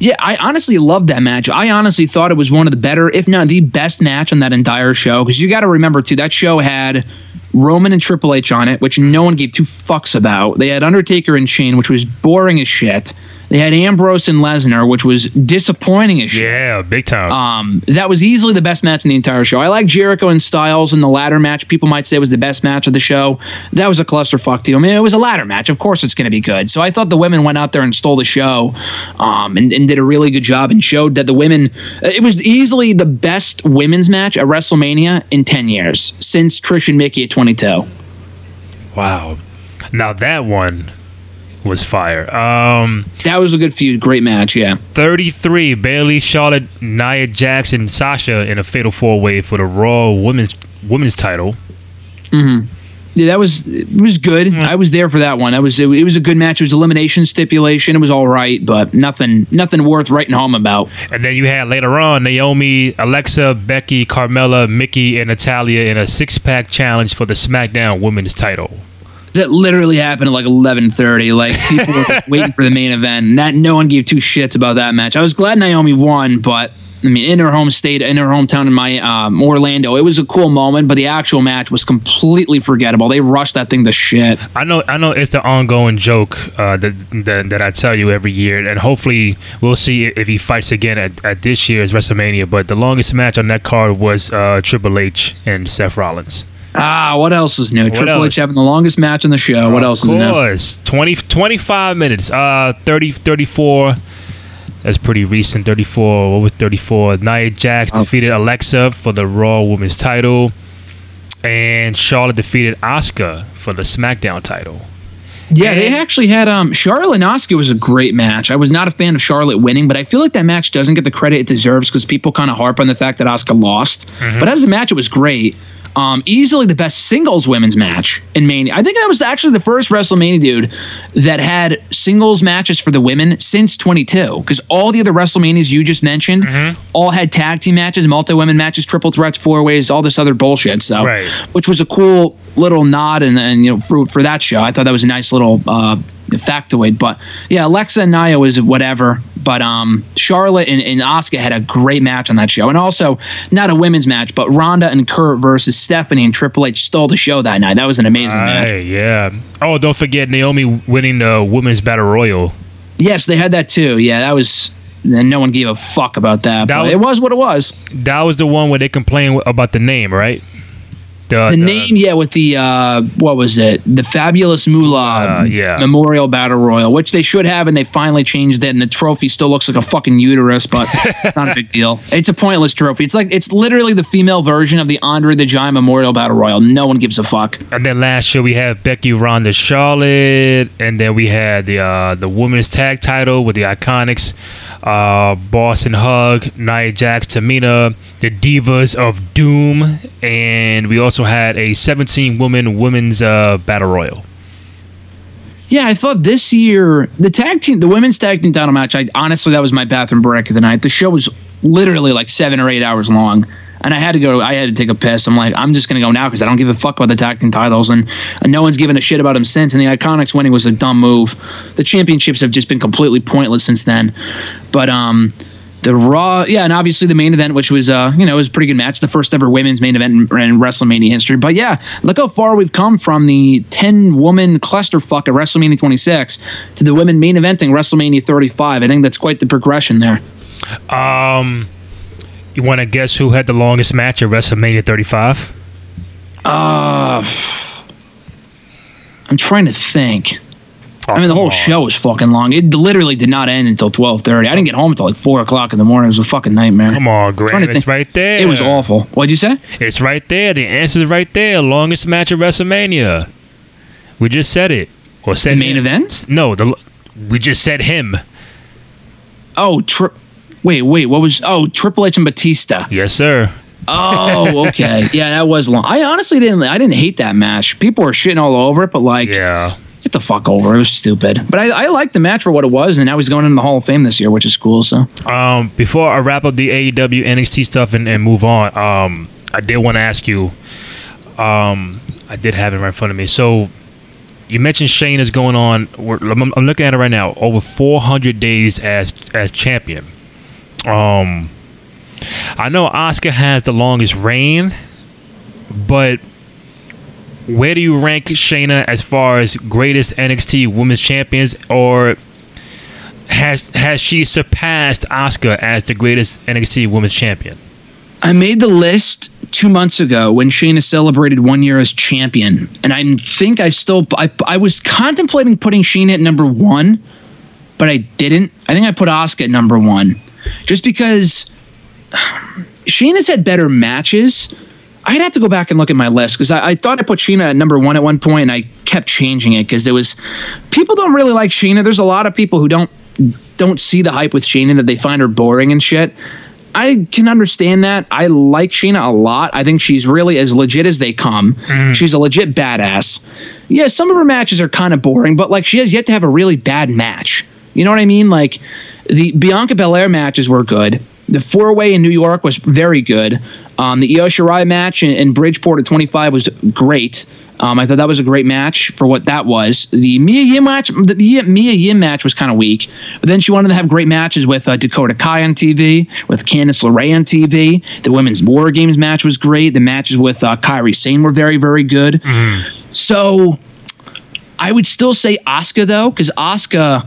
Yeah, I honestly loved that match. I honestly thought it was one of the better, if not the best match on that entire show. Because you got to remember too, that show had Roman and Triple H on it, which no one gave two fucks about. They had Undertaker and Shane, which was boring as shit. They had Ambrose and Lesnar, which was disappointing as shit. Yeah, big time. Um, that was easily the best match in the entire show. I like Jericho and Styles in the ladder match. People might say was the best match of the show. That was a clusterfuck deal. I mean, it was a ladder match. Of course, it's going to be good. So I thought the women went out there and stole the show, um, and, and did a really good job and showed that the women. It was easily the best women's match at WrestleMania in ten years since Trish and Mickie at twenty two. wow. Now that one was fire. Um, That was a good feud. Great match. Yeah. 33 Bayley, Charlotte, Nia Jackson, Sasha in a fatal four way for the Raw women's women's title. Yeah, that was it was good. I was there for that one. That was it, it was a good match. It was elimination stipulation. It was all right, but nothing nothing worth writing home about. And then you had later on Naomi, Alexa, Becky, Carmella, Mickie, and Natalya in a six pack challenge for the SmackDown women's title. That literally happened at like eleven thirty. Like people were just (laughs) waiting for the main event. And that no one gave two shits about that match. I was glad Naomi won, but I mean, in her home state, in her hometown, in my um, Orlando, it was a cool moment. But the actual match was completely forgettable. They rushed that thing to shit. I know, I know, it's the ongoing joke uh, that, that that I tell you every year, and hopefully we'll see if he fights again at, at this year's WrestleMania. But the longest match on that card was uh, Triple H and Seth Rollins. Ah, what else is new? Triple else? H having the longest match in the show. What else is Of new? course, 20, 25 minutes. Uh, 30, 34. That's pretty recent. 34. What was 34? Nia Jax Oh. defeated Alexa for the Raw Women's title. And Charlotte defeated Asuka for the SmackDown title. Yeah, they actually had um Charlotte and Asuka was a great match. I was not a fan of Charlotte winning, but I feel like that match doesn't get the credit it deserves because people kind of harp on the fact that Asuka lost. But as a match, it was great. Um, easily the best singles women's match in Mania. I think that was actually the first WrestleMania dude that had singles matches for the women since 22. Because all the other WrestleManias you just mentioned all had tag team matches, multi women matches, triple threats, four ways, all this other bullshit. So, Right. which was a cool little nod and, and you know for for that show. I thought that was a nice little uh, factoid. But yeah, Alexa and Nia was whatever. But um, Charlotte and, and Asuka had a great match on that show, and also not a women's match, but Ronda and Kurt versus Stephanie and Triple H stole the show that night. That was an amazing match. Yeah. Oh, don't forget Naomi winning the Women's Battle Royal. Yes, they had that too. Yeah, that was. And no one gave a fuck about that. That but was- it was what it was. That was the one where they complained about the name, right? The name, yeah, with the uh, what was it? The Fabulous Moolah Uh, yeah. Memorial Battle Royal, which they should have, and they finally changed it. And the trophy still looks like a fucking uterus, but it's not a big (laughs) deal. It's a pointless trophy. It's like it's literally the female version of the Andre the Giant Memorial Battle Royal. No one gives a fuck. And then last year we had Becky, Ronda, Charlotte, and then we had the uh, the women's tag title with the Iconics, uh, Boss 'n' Hug, Nia Jax, Tamina, the Divas of Doom, and we also had a 17 woman women's uh, battle royal. Yeah, I thought this year the tag team, the women's tag team title match. I honestly that was my bathroom break of the night. The show was literally like seven or eight hours long. and I had to go. I had to take a piss. I'm like, I'm just gonna go now because I don't give a fuck about the tag team titles, and, and no one's given a shit about them since. And the Iconics winning was a dumb move. The championships have just been completely pointless since then. But um, the Raw, yeah, and obviously the main event, which was uh, you know, it was a pretty good match, the first ever women's main event in, in WrestleMania history. But yeah, look how far we've come from the ten woman clusterfuck at WrestleMania 26 to the women main eventing WrestleMania 35. I think that's quite the progression there. Um, you want to guess who had the longest match at WrestleMania 35? Uh, I'm trying to think. I mean, the whole on. show was fucking long. It literally did not end until 12:30. I didn't get home until like four o'clock in the morning. It was a fucking nightmare. Come on, Grant. It's think. right there. It was awful. What'd you say? It's right there. The answer's right there. Longest match at WrestleMania. We just said it. Or said The main him. event? No, the we just said him. Oh, tri- wait, wait. What was? Oh, Triple H and Batista. Yes, sir. Oh, (laughs) okay. yeah, that was long. I honestly didn't. I didn't hate that match. People were shitting all over it, but like, Yeah. Get the fuck over. it. Was stupid. But I, I liked the match for what it was, and now he's going into the Hall of Fame this year, which is cool. So Um, before I wrap up the AEW NXT stuff and, and move on, um, I did want to ask you. Um, I did have it right in front of me. So you mentioned Shane is going on. I'm, I'm looking at it right now. Over 400 days as as champion. Um, I know Asuka has the longest reign, but where do you rank Shayna as far as greatest NXT Women's Champions, or has has she surpassed Asuka as the greatest NXT Women's Champion? I made the list two months ago when Shayna celebrated one year as champion, and I think I still I, I was contemplating putting Shayna at number one, but I didn't. I think I put Asuka at number one, just because Shayna's had better matches. I'd have to go back and look at my list because I, I thought I put Shayna at number one at one point, and I kept changing it because there was people don't really like Shayna. There's a lot of people who don't don't see the hype with Shayna that they find her boring and shit. I can understand that. I like Shayna a lot. I think she's really as legit as they come. Mm. She's a legit badass. Yeah, some of her matches are kind of boring, but like she has yet to have a really bad match. You know what I mean? Like the Bianca Belair matches were good. The four way in New York was very good. Um, the Io Shirai match in, in Bridgeport at 25 was great. Um, I thought that was a great match for what that was. The Mia Yim match, the Mia, Mia Yim match was kind of weak. But then she wanted to have great matches with uh, Dakota Kai on TV, with Candice LeRae on TV. The women's War Games match was great. The matches with uh, Kairi Sane were very, very good. So I would still say Asuka though, because Asuka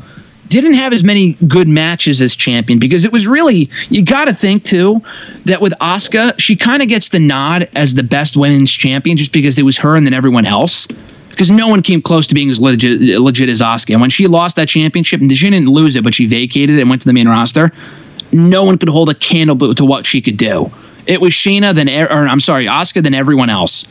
didn't have as many good matches as champion because it was really you got to think too that with Asuka she kind of gets the nod as the best women's champion just because it was her and then everyone else. Because no one came close to being as legit, legit as Asuka. and when she lost that championship and she didn't lose it but she vacated it and went to the main roster no one could hold a candle to what she could do. It was Shayna, then or I'm sorry Asuka, than everyone else.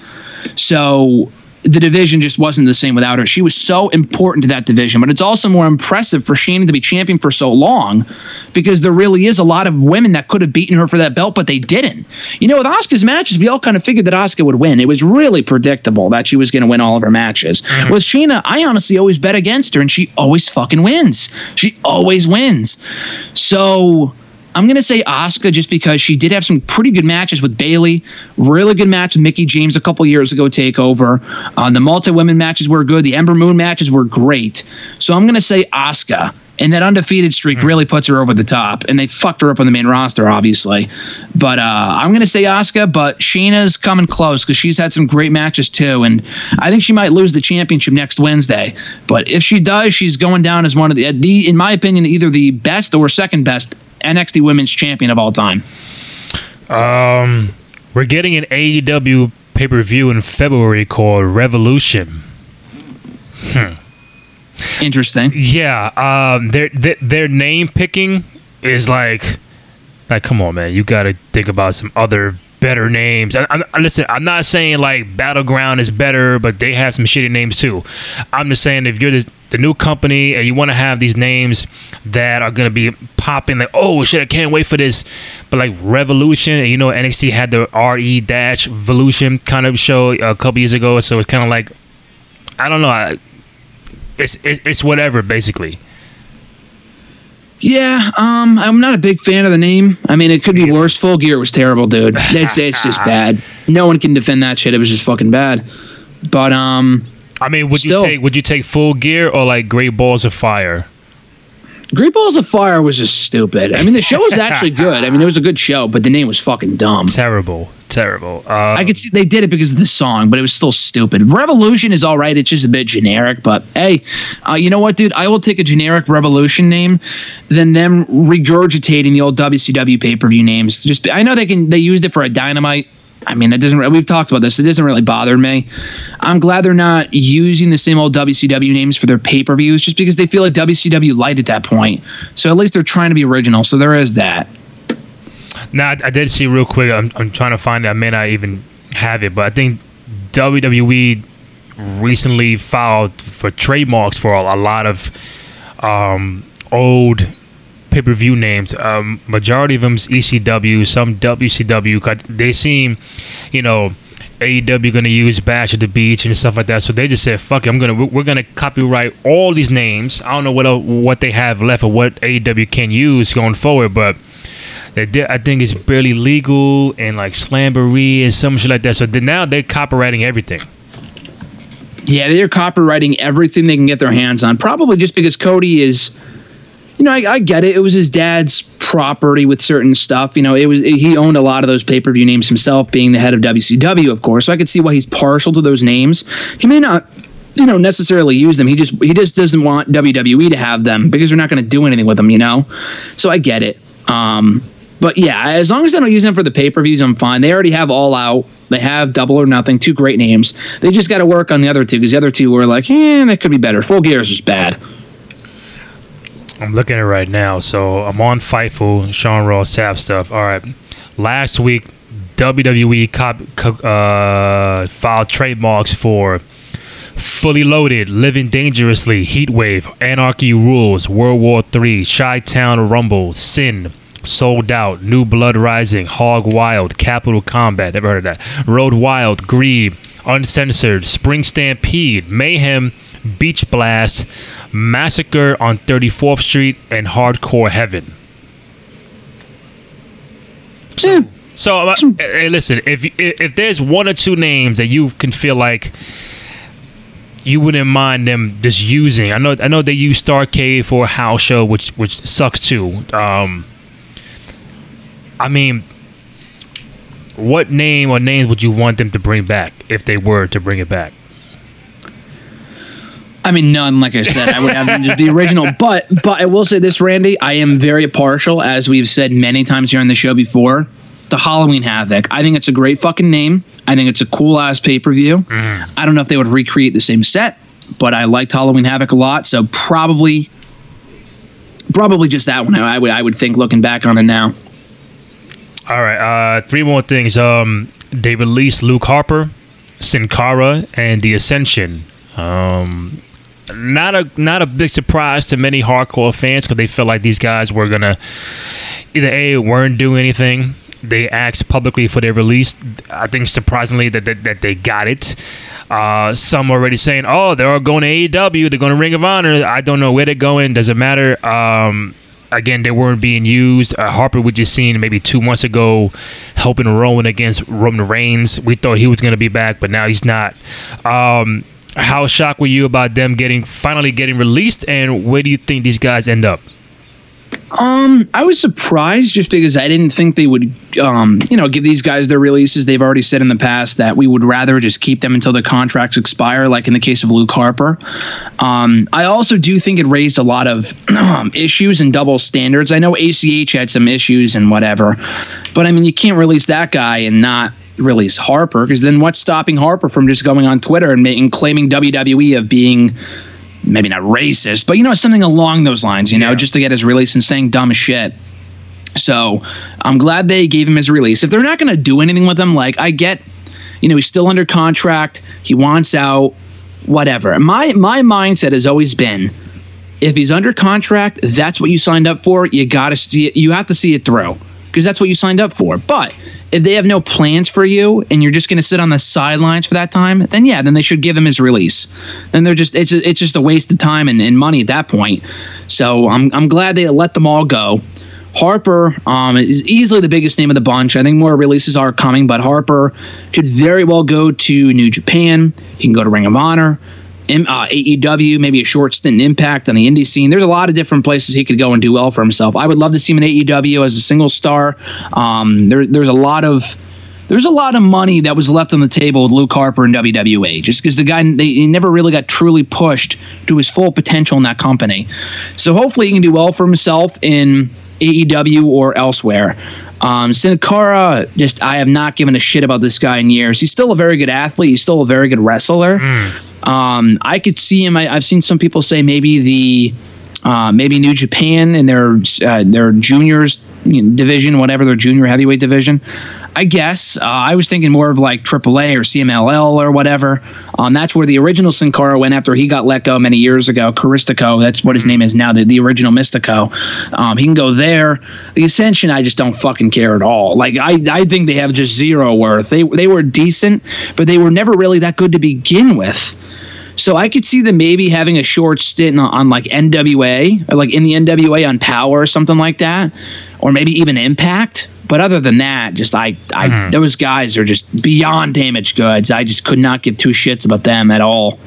So the division just wasn't the same without her. She was so important to that division, but it's also more impressive for Shayna to be champion for so long because there really is a lot of women that could have beaten her for that belt, but they didn't. You know, with Asuka's matches, we all kind of figured that Asuka would win. It was really predictable that she was going to win all of her matches. Mm-hmm. With Shayna, I honestly always bet against her, and she always fucking wins. She always wins. So I'm gonna say Asuka just because she did have some pretty good matches with Bayley. Really good match with Mickie James a couple years ago. Takeover. Uh, the multi women matches were good. The Ember Moon matches were great. So I'm gonna say Asuka. And that undefeated streak really puts her over the top. And they fucked her up on the main roster, obviously. But uh, I'm going to say Asuka, but Shayna's coming close because she's had some great matches too. And I think she might lose the championship next Wednesday. But if she does, she's going down as one of the, the in my opinion, either the best or second best NXT Women's Champion of all time. Um, we're getting an AEW pay per view in February called Revolution. Interesting. Yeah, um, their their, their name picking is like, like, come on, man, you got to think about some other better names. I, I, listen, I'm not saying like Battleground is better, but they have some shitty names too. I'm just saying if you're the, the new company and you want to have these names that are gonna be popping, like, oh shit, I can't wait for this. But like Revolution, and you know, NXT had the RE Dash Evolution kind of show a couple years ago, so it's kind of like, I don't know. I, it's, it's it's whatever basically. Yeah, um, I'm not a big fan of the name. I mean, it could be worse. Full Gear was terrible, dude. (laughs) It's it's just bad. No one can defend that shit. It was just fucking bad. But um, I mean, would Still- you take would you take full gear or like Great Balls of Fire? Great Balls of Fire was just stupid. I mean, the show was actually (laughs) good. I mean, it was a good show, but the name was fucking dumb. Terrible, terrible. Uh, I could see they did it because of the song, but it was still stupid. Revolution is all right. It's just a bit generic, but hey, uh, you know what, dude? I will take a generic Revolution name than them regurgitating the old WCW pay per view names. Just I know they can they used it for a Dynamite. I mean, it doesn't. We've talked about this. It doesn't really bother me. I'm glad they're not using the same old WCW names for their pay per views, just because they feel like WCW light at that point. So at least they're trying to be original. So there is that. Now, I, did see real quick. I'm, I'm trying to find it. I may not even have it, but I think WWE recently filed for trademarks for a, a lot of um, old pay per view names. Um, majority of them's ECW, some WCW. They seem, you know. AEW to use Bash at the Beach and stuff like that, so they just said, "Fuck it, I'm gonna we're gonna copyright all these names." I don't know what what they have left or what AEW can use going forward, but they I think it's barely legal and like slamboree and some shit like that. So now they're copywriting everything. Yeah, they're copywriting everything they can get their hands on. Probably just because Cody is, you know, I, I get it. It was his dad's property with certain stuff. You know, it was he owned a lot of those pay per view names himself, being the head of WCW, of course. So I could see why he's partial to those names. He may not, you know, necessarily use them. He just he just doesn't want WWE to have them because they're not going to do anything with them. You know, so I get it. Um, but yeah, as long as they don't use them for the pay per views, I'm fine. They already have All Out. They have Double or Nothing, two great names. They just got to work on the other two because the other two were like, eh, that could be better. Full Gear is just bad. I'm looking at it right now. So I'm on Fightful, Sean Ross Sapp stuff. All right. Last week, WWE cop, uh, filed trademarks for Fully Loaded, Living Dangerously, Heatwave, Anarchy Rules, World War III, Chi Town Rumble, Sin, Sold Out, New Blood Rising, Hog Wild, Capital Combat, never heard of that, Road Wild, Greed, Uncensored, Spring Stampede, Mayhem, Beach Blast, Massacre on 34th Street, and Hardcore Heaven. Eh, So, uh, hey, listen, if if there's one or two names that you can feel like you wouldn't mind them just using, I know I know they use Starcade for a house show, which which sucks too. Um, I mean, what name or names would you want them to bring back if they were to bring it back? I mean, none. Like I said, I would have them just be original. (laughs) But but I will say this, Randy. I am very partial, as we've said many times here on the show before. The Halloween Havoc. I think it's a great fucking name. I think it's a cool ass pay per view. I don't know if they would recreate the same set, but I liked Halloween Havoc a lot. So probably, probably just that one. I would I would think looking back on it now. All right, uh, three more things. Um, they released Luke Harper, Sin Cara, and The Ascension. Um, not a not a big surprise to many hardcore fans because they felt like these guys were gonna either a weren't doing anything. They asked publicly for their release. I think surprisingly that that, that they got it. Uh, some already saying, "Oh, they're going to AEW. They're going to Ring of Honor." I don't know where they're going. Doesn't matter. Um, again, they weren't being used. Uh, Harper, we just seen maybe two months ago, helping Rowan against Roman Reigns. We thought he was going to be back, but now he's not. Um, how shocked were you about them getting finally getting released, and where do you think these guys end up? Um, I was surprised just because I didn't think they would, um, you know, give these guys their releases. They've already said in the past that we would rather just keep them until their contracts expire, like in the case of Luke Harper. Um, I also do think it raised a lot of um, issues and double standards. I know ACH had some issues and whatever, but I mean, you can't release that guy and not release Harper because then what's stopping Harper from just going on Twitter and, claiming WWE of being maybe not racist, but you know, something along those lines, you know, just to get his release and saying dumb shit. So I'm glad they gave him his release. If they're not going to do anything with him, like I get, you know, he's still under contract, he wants out, whatever. My my mindset has always been, if he's under contract, that's what you signed up for. You got to see it. You have to see it through. Because that's what you signed up for. But if they have no plans for you and you're just going to sit on the sidelines for that time, then yeah, then they should give him his release. Then they're just it's it's just a waste of time and, and money at that point. So I'm I'm glad they let them all go. Harper um, is easily the biggest name of the bunch. I think more releases are coming, but Harper could very well go to New Japan. He can go to Ring of Honor, uh, AEW, maybe a short stint in Impact on the indie scene. There's a lot of different places he could go and do well for himself. I would love to see him in AEW as a single star. Um, there, there's a lot of there's a lot of money that was left on the table with Luke Harper and WWE, just because the guy they, he never really got truly pushed to his full potential in that company. So hopefully he can do well for himself in AEW or elsewhere. Um, Sin Cara, just I have not given a shit about this guy in years. He's still a very good athlete. He's still a very good wrestler. Um, I could see him. I, I've seen some people say maybe the uh, maybe New Japan and their uh, their juniors you know, division, whatever their junior heavyweight division. I guess uh, I was thinking more of like AAA or CMLL or whatever. Um, that's where the original Sin Cara went after he got let go many years ago. Caristico, that's what his name is now. The, the original Místico. Um, he can go there. The Ascension, I just don't fucking care at all. Like I, I think they have just zero worth. They they were decent, but they were never really that good to begin with. So I could see them maybe having a short stint on, on like NWA or like in the NWA on Power or something like that, or maybe even Impact. But other than that, just I, I those guys are just beyond damaged goods. I just could not give two shits about them at all.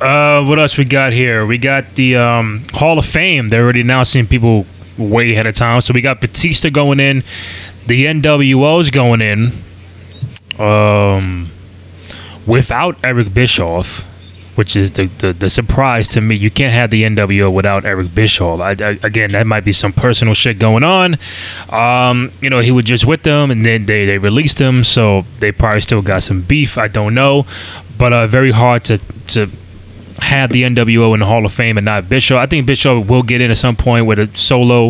Uh, what else we got here? We got the um, Hall of Fame. They're already announcing people way ahead of time. So we got Batista going in, the NWO's going in, um, without Eric Bischoff, which is the, the the surprise to me. You can't have the NWO without Eric Bischoff. I, I, again, that might be some personal shit going on. Um, you know, he was just with them, and then they they released him, so they probably still got some beef. I don't know, but uh, very hard to to have the NWO in the Hall of Fame and not Bischoff. I think Bischoff will get in at some point with a solo.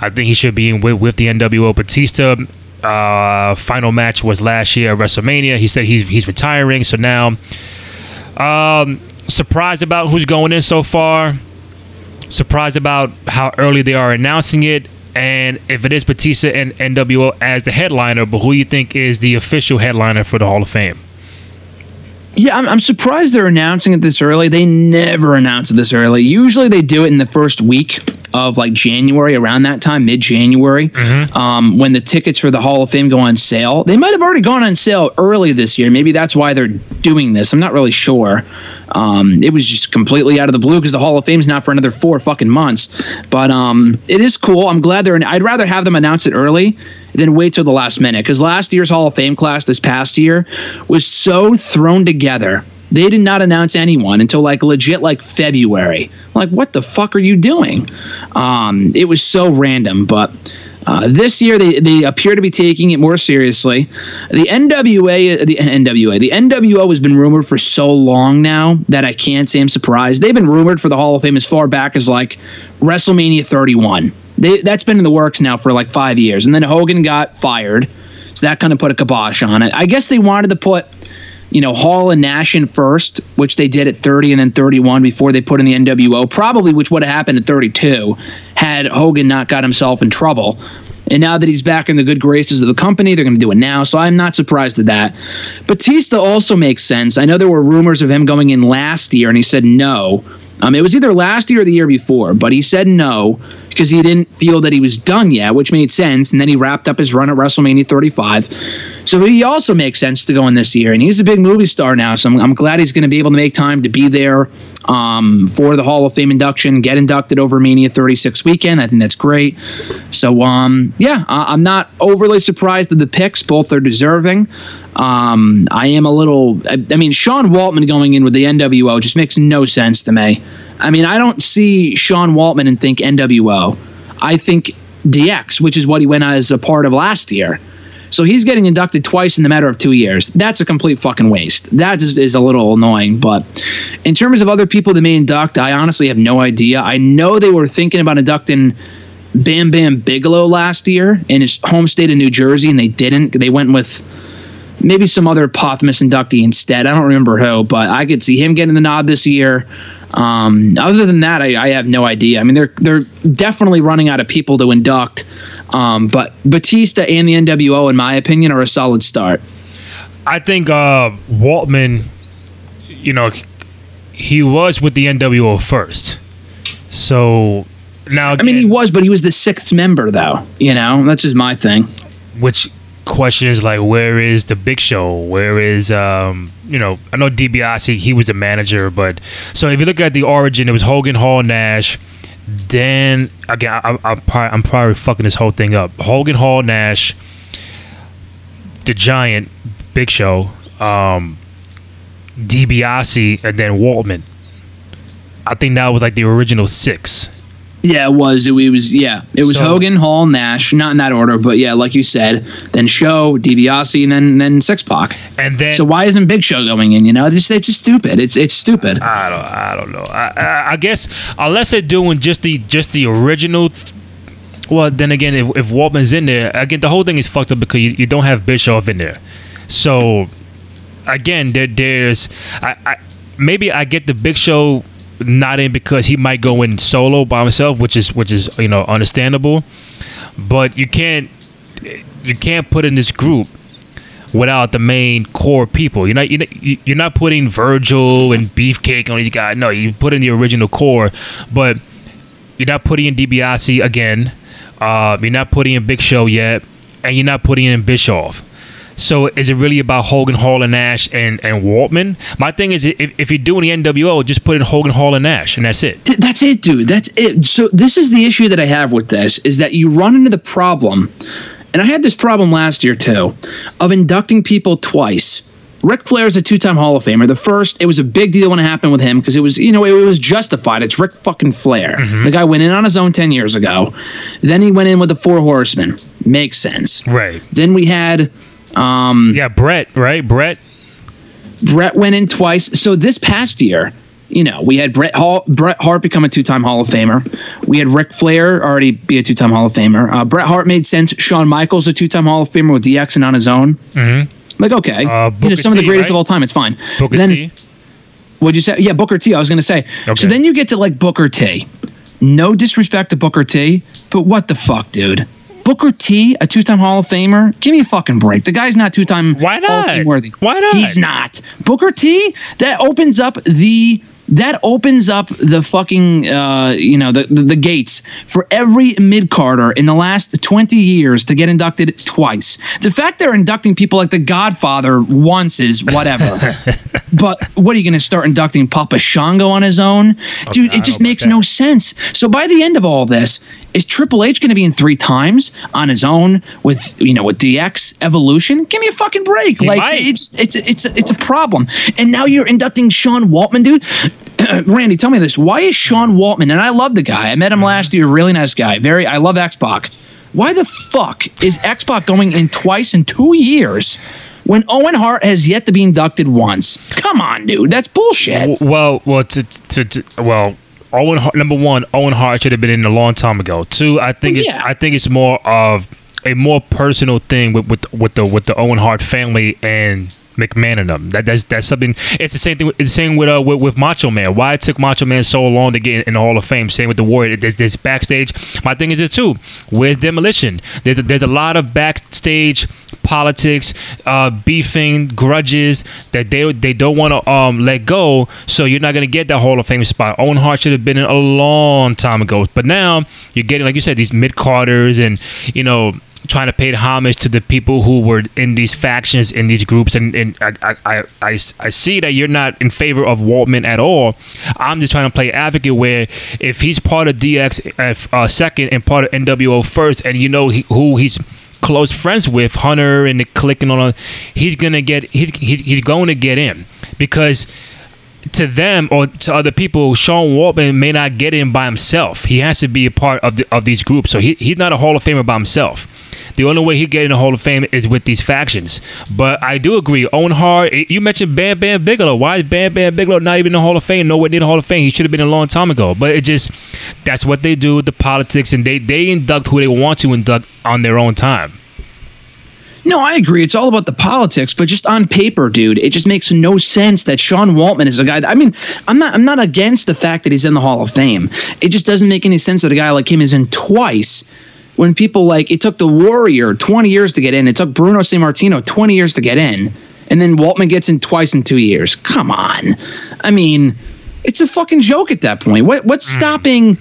I think he should be in with, with the NWO. Batista, uh, final match was last year at WrestleMania. He said he's he's retiring, so now, um, surprised about who's going in so far. Surprised about how early they are announcing it. And if it is Batista and NWO as the headliner, but who you think is the official headliner for the Hall of Fame? Yeah, I'm, I'm surprised they're announcing it this early. They never announce it this early. Usually they do it in the first week of like January, around that time, mid January, um, when the tickets for the Hall of Fame go on sale. They might have already gone on sale early this year. Maybe that's why they're doing this. I'm not really sure. Um, it was just completely out of the blue because the Hall of Fame's not for another four fucking months. But um, it is cool. I'm glad they're. I'd rather have them announce it early than wait till the last minute because last year's Hall of Fame class this past year was so thrown together. They did not announce anyone until like legit like February. Like, what the fuck are you doing? Um, it was so random, but. Uh, this year, they, they appear to be taking it more seriously. The NWA, the NWA, the NWO has been rumored for so long now that I can't say I'm surprised. They've been rumored for the Hall of Fame as far back as like WrestleMania 31. They, that's been in the works now for like five years. And then Hogan got fired. So that kind of put a kibosh on it. I guess they wanted to put, you know, Hall and Nash in first, which they did at 30 and then 31 before they put in the NWO, probably which would have happened at 32 had Hogan not got himself in trouble. And now that he's back in the good graces of the company, they're going to do it now. So I'm not surprised at that. Batista also makes sense. I know there were rumors of him going in last year, and he said no. Um, it was either last year or the year before, but he said no because he didn't feel that he was done yet, which made sense. And then he wrapped up his run at WrestleMania 35. So he also makes sense to go in this year. And he's a big movie star now. So I'm, I'm glad he's going to be able to make time to be there um, for the Hall of Fame induction, get inducted over Mania 36 weekend. I think that's great. So, um, yeah, I, I'm not overly surprised at the picks. Both are deserving. Um, I am a little. I, I mean, Sean Waltman going in with the NWO just makes no sense to me. I mean, I don't see Sean Waltman and think NWO. I think DX, which is what he went as a part of last year. So he's getting inducted twice in the matter of two years. That's a complete fucking waste. That is, is a little annoying. But in terms of other people that may induct, I honestly have no idea. I know they were thinking about inducting Bam Bam Bigelow last year in his home state of New Jersey, and they didn't. They went with maybe some other Pothmus inductee instead. I don't remember who, but I could see him getting the nod this year. Um, other than that, I, I have no idea. I mean, they're they're definitely running out of people to induct. Um, but Batista and the NWO, in my opinion, are a solid start. I think uh, Waltman, you know, he was with the NWO first. So now, I mean, he was, but he was the sixth member, though. You know, that's just my thing. which question is like, where is the Big Show? Where is um, you know? I know DiBiase, he was a manager, but so if you look at the origin, it was Hogan, Hall, Nash. Then again, I, I, I'm probably, I'm probably fucking this whole thing up. Hogan, Hall, Nash, the Giant, Big Show, um, DiBiase, and then Waltman. I think that was like the original six. Yeah, it was. It, was. Yeah, it was So- Hogan, Hall, Nash. Not in that order, but yeah, like you said. Then Show, DiBiase, and then then Six Pac. And then So why isn't Big Show going in? You know, it's just, it's just stupid. It's it's stupid. I don't, I don't know. I, I, I guess unless they're doing just the just the original. th- well, then again, if, if Waltman's in there, again, the whole thing is fucked up because you, you don't have Bischoff in there. So, again, there, there's, I, I maybe I get the Big Show not in because he might go in solo by himself, which is which is you know understandable. But you can't you can't put in this group without the main core people. You're not you're not, putting Virgil and Beefcake on these guys. No, you put in the original core, but you're not putting in DiBiase again. Uh, you're not putting in Big Show yet, and you're not putting in Bischoff. So is it really about Hogan, Hall, and Nash and, and Waltman? My thing is, if, if you're doing the NWO, just put in Hogan, Hall, and Nash, and that's it. Th- That's it, dude. That's it. So this is the issue that I have with this is that you run into the problem, and I had this problem last year too, of inducting people twice. Ric Flair is a two-time Hall of Famer. The first, it was a big deal when it happened with him because it was, you know, it was justified. It's Ric fucking Flair. Mm-hmm. The guy went in on his own ten years ago. Then he went in with the Four Horsemen. Makes sense. Right. Then we had um, Yeah, Bret, right? Bret. Bret went in twice. So this past year, you know, we had Bret Hall, Bret Hart become a two-time Hall of Famer. We had Ric Flair already be a two-time Hall of Famer. Uh, Bret Hart made sense. Shawn Michaels a two-time Hall of Famer with DX and on his own. Mm-hmm. Like okay, Uh, you know, some of the greatest right? of all time. It's fine. Booker then T. what'd you say? Yeah, Booker T. I was gonna say. Okay. So then you get to like Booker T. No disrespect to Booker T, but what the fuck, dude? Booker T, a two-time Hall of Famer. Give me a fucking break. The guy's not two-time Why Hall of not? Fame worthy. Why not? He's not. Booker T. That opens up the that opens up the fucking uh, you know the, the the gates for every mid carder in the last twenty years to get inducted twice. The fact they're inducting people like the Godfather once is whatever. (laughs) but what are you going to start inducting Papa Shango on his own, dude? It just makes no sense. So by the end of all this, is Triple H going to be in three times on his own with you know with DX Evolution? Give me a fucking break. He like might. it just it's it's it's a problem. And now you're inducting Sean Waltman, dude. (clears throat) Randy, tell me this: Why is Sean Waltman? And I love the guy. I met him Mm-hmm. last year. Really nice guy. Very. I love X Pac. Why the fuck is X Pac going in twice in two years? When Owen Hart has yet to be inducted once, come on, dude, that's bullshit. Well, well, to, to, to well, Owen Hart, number one, Owen Hart should have been in a long time ago. Two, I think Well, it's yeah. I think it's more of a more personal thing with with, with the with the Owen Hart family and Them. That that's that's something. It's the same thing. It's the same with uh with, with Macho Man. Why it took Macho Man so long to get in the Hall of Fame? Same with the Warrior. There's this backstage. My thing is this too. Where's Demolition? There's a, there's a lot of backstage politics, uh, beefing, grudges that they they don't want to um let go. So you're not gonna get that Hall of Fame spot. Owen Hart should have been in a long time ago. But now you're getting like you said these mid carders and you know trying to pay homage to the people who were in these factions in these groups and, and I, I, I, I, see that you're not in favor of Waltman at all I'm just trying to play advocate where if he's part of DX uh, second and part of NWO first and you know he, who he's close friends with Hunter and the Kliq clicking on he's gonna get he, he, he's going to get in because to them or to other people, Sean Waltman may not get in by himself. He has to be a part of the, of these groups. So he, he's not a Hall of Famer by himself. The only way he get in the Hall of Fame is with these factions. But I do agree. Owen Hart, you mentioned Bam Bam Bigelow. Why is Bam Bam Bigelow not even in the Hall of Fame? Nowhere near the Hall of Fame. He should have been a long time ago. But it just that's what they do with the politics, and they they induct who they want to induct on their own time. No, I agree. It's all about the politics, but just on paper, dude, it just makes no sense that Sean Waltman is a guy. That, I mean, I'm not I'm not against the fact that he's in the Hall of Fame. It just doesn't make any sense that a guy like him is in twice. When people like it took the Warrior 20 years to get in. It took Bruno Sammartino 20 years to get in, and then Waltman gets in twice in two years. Come on, I mean, it's a fucking joke at that point. What what's hmm. stopping?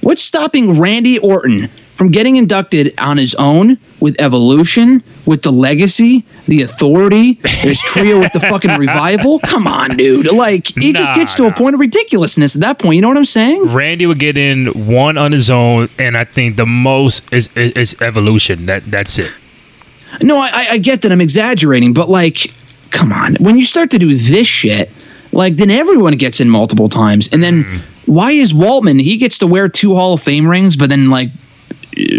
What's stopping Randy Orton from getting inducted on his own with Evolution, with the Legacy, the Authority, his trio with the fucking Revival? Come on, dude. Like it just gets to a point of ridiculousness at that point. You know what I'm saying? Randy would get in one on his own, and I think the most is is, is evolution. That that's it. No, I, I- I get that I'm exaggerating, but like, come on. When you start to do this shit, like, then everyone gets in multiple times. And then mm. why is Waltman, he gets to wear two Hall of Fame rings, but then, like,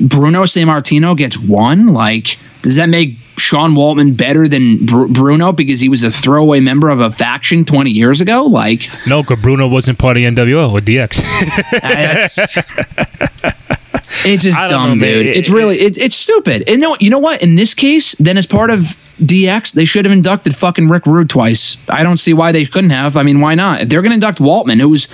Bruno Sammartino gets one? Like, does that make Sean Waltman better than Br- Bruno because he was a throwaway member of a faction 20 years ago? Like, No, because Bruno wasn't part of NWO or DX. (laughs) (laughs) It's just dumb, know, dude. It- it's really it, it's stupid. And no, you know what? In this case, then as part of DX, they should have inducted fucking Rick Rude twice. I don't see why they couldn't have. I mean, why not? If they're going to induct Waltman, who was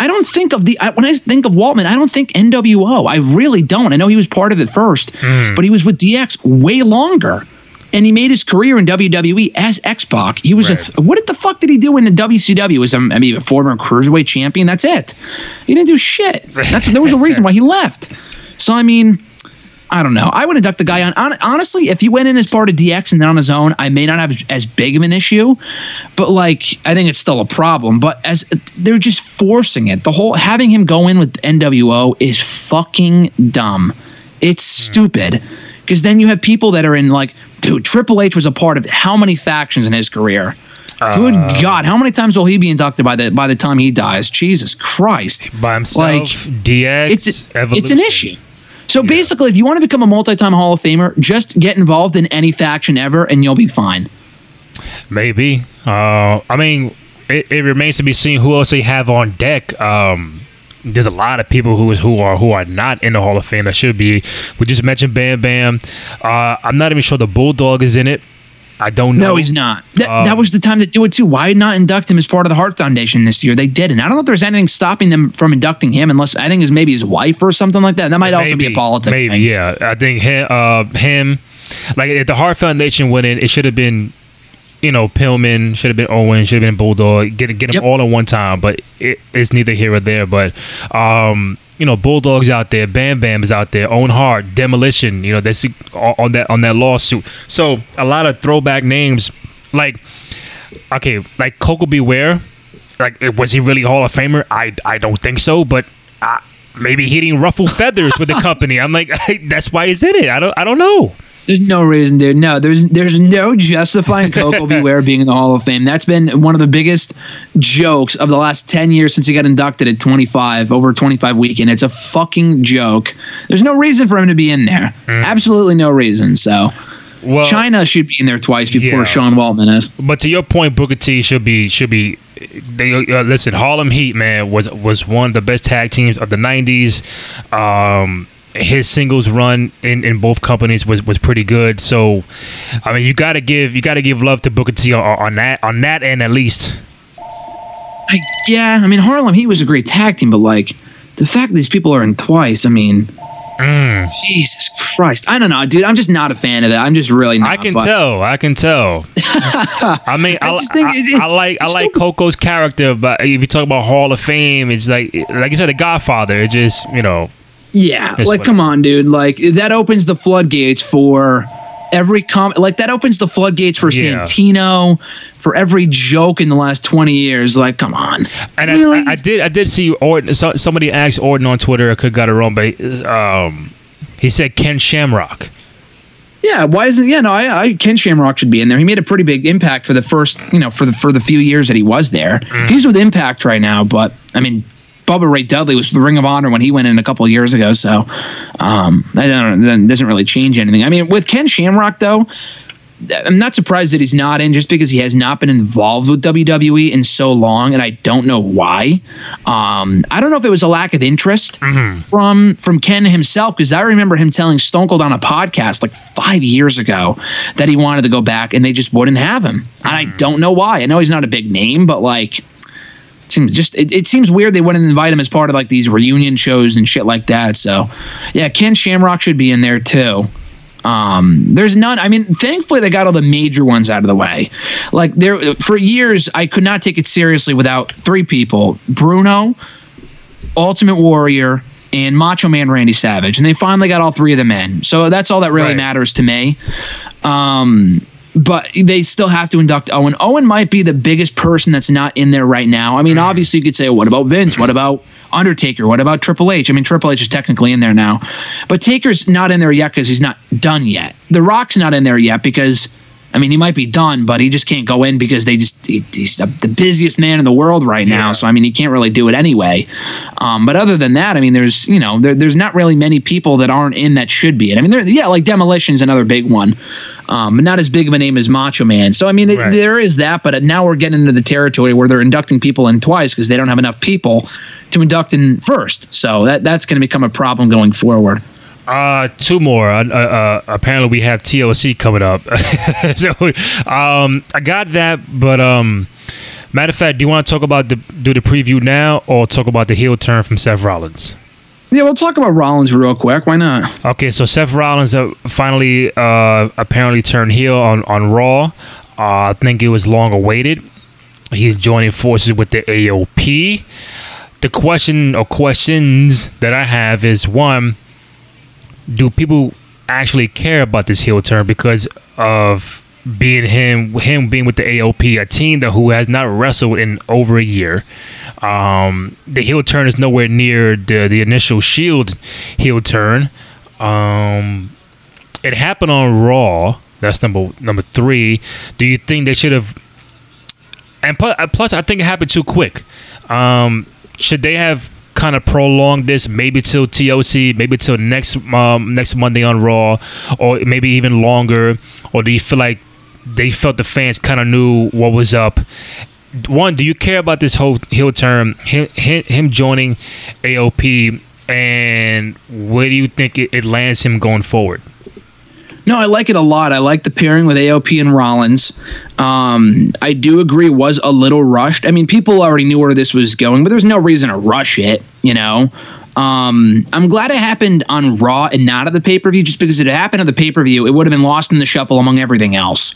I don't think of the I, when I think of Waltman, I don't think NWO. I really don't. I know he was part of it first, hmm. but he was with DX way longer. And he made his career in WWE as X Pac. He was a th- what the fuck did he do in the WCW? Was I mean a former cruiserweight champion? That's it. He didn't do shit. (laughs) That's there was a reason why he left. So I mean, I don't know. I would induct the guy on, on. Honestly, if he went in as part of DX and then on his own, I may not have as big of an issue. But like, I think it's still a problem. But as they're just forcing it, the whole having him go in with NWO is fucking dumb. It's hmm. stupid. Because then you have people that are in like, dude, Triple H was a part of how many factions in his career? Good uh, God, how many times will he be inducted by the by the time he dies? Jesus Christ By himself, Like, DX, it's it's an issue. So basically, if you want to become a multi-time Hall of Famer, just get involved in any faction ever, and you'll be fine. Maybe. Uh, I mean, it, it remains to be seen who else they have on deck. Um, there's a lot of people who is who are who are not in the Hall of Fame that should be. We just mentioned Bam Bam. Uh, I'm not even sure the Bulldog is in it. I don't know. No, he's not. That, Um, that was the time to do it too. Why not induct him as part of the Heart Foundation this year? They didn't. I don't know if there's anything stopping them from inducting him, unless I think it's maybe his wife or something like that. That might also be a politics. Maybe, thing. yeah. I think him, uh, him, like if the Heart Foundation went in, it should have been, you know, Pillman, should have been Owen, should have been Bulldog. Get get them Yep. all at one time, but it, it's neither here or there. But um, you know, Bulldog's out there, Bam Bam is out there, Owen Hart, Demolition. You know, that's on that on that lawsuit. So a lot of throwback names, like okay, like Koko B. Ware. Like, was he really Hall of Famer? I I don't think so, but. Uh, Maybe he didn't ruffle feathers with the (laughs) company. I'm like, (laughs) that's why he's in it. I don't, I don't know. There's no reason, dude. No, there's there's no justifying Koko (laughs) B. Ware being in the Hall of Fame. That's been one of the biggest jokes of the last ten years since he got inducted at 25 over 25 weekend. It's a fucking joke. There's no reason for him to be in there. Absolutely no reason. So Well, Chyna should be in there twice before yeah. Sean Waltman is. But to your point, Booker T should be should be. They uh, listen. Harlem Heat man was was one of the best tag teams of the '90s. Um, his singles run in, in both companies was, was pretty good. So, I mean, you gotta give you gotta give love to Booker T on, on that on that end at least. I, yeah, I mean Harlem Heat was a great tag team, but like the fact that these people are in twice, I mean. Mm. Jesus Christ. I don't know, dude. I'm just not a fan of that. I'm just really not. I can but- tell. I can tell. (laughs) I mean, I, I just think I- it- I like I like so- Koko's character, but if you talk about Hall of Fame, it's like like you said, The Godfather. It just you know Yeah, like come on, dude. Like that opens the floodgates for every com. Like that opens the floodgates for Yeah. Santino, for every joke in the last twenty years. Like, come on. And Really? I, I, I did I did see Orton. So, somebody asked Orton on Twitter. I could got it wrong, but um, he said Ken Shamrock. Yeah, why isn't? Yeah, no, I, I Ken Shamrock should be in there. He made a pretty big impact for the first, you know, for the for the few years that he was there. He's with Impact right now, but I mean, Bubba Ray Dudley was the Ring of Honor when he went in a couple of years ago. So, um, I don't that doesn't really change anything. I mean, with Ken Shamrock though. I'm not surprised that he's not in just because he has not been involved with WWE in so long, and I don't know why. Um, I don't know if it was a lack of interest from from Ken himself because I remember him telling Stone Cold on a podcast like five years ago that he wanted to go back, and they just wouldn't have him. And I don't know why. I know he's not a big name, but like. Seems just it, it seems weird they wouldn't invite him as part of like these reunion shows and shit like that. So, yeah, Ken Shamrock should be in there too. Um, there's none. I mean, thankfully they got all the major ones out of the way. Like there for years, I could not take it seriously without three people: Bruno, Ultimate Warrior, and Macho Man Randy Savage, and they finally got all three of them in. So that's all that really Right. matters to me. Um, but they still have to induct Owen. Owen might be the biggest person that's not in there right now. I mean, mm. obviously you could say, what about Vince? What about Undertaker? What about Triple H? I mean, Triple H is technically in there now, but Taker's not in there yet because he's not done yet. The Rock's not in there yet because. I mean, he might be done, but he just can't go in because they just he, he's the, busiest man in the world right now. Yeah. So I mean, he can't really do it anyway. Um, but other than that, I mean, there's you know there, there's not really many people that aren't in that should be. in. I mean, there yeah, like Demolition's another big one, um, but not as big of a name as Macho Man. So I mean, it, there is that, but now we're getting into the territory where they're inducting people in twice because they don't have enough people to induct in first. So that that's going to become a problem going forward. Uh, two more. Uh, uh, apparently, we have TLC coming up. (laughs) so, um, I got that, but um, matter of fact, do you want to talk about the do the preview now, or talk about the heel turn from Seth Rollins? Yeah, we'll talk about Rollins real quick. Why not? Okay, so Seth Rollins uh, finally uh, apparently turned heel on on Raw. Uh, I think it was long awaited. He's joining forces with the AOP. The question or questions that I have is one: Do people actually care about this heel turn because of being him, him being with the AOP, a team that who has not wrestled in over a year? Um, the heel turn is nowhere near the the initial Shield heel turn. Um, it happened on Raw. That's number number three. Do you think they should have? And plus, plus, I think it happened too quick. Um, should they have kind of prolong this, maybe till TLC, maybe till next um, next Monday on Raw, or maybe even longer? Or do you feel like they felt the fans kind of knew what was up? One, do you care about this whole heel turn? Him, him, joining AOP, and where do you think it lands him going forward? No, I like it a lot. I like the pairing with AOP and Rollins. Um, I do agree was a little rushed. I mean, people already knew where this was going, but there's no reason to rush it. You know, um, I'm glad it happened on Raw and not at the pay per view, just because if it happened at the pay per view, it would have been lost in the shuffle among everything else.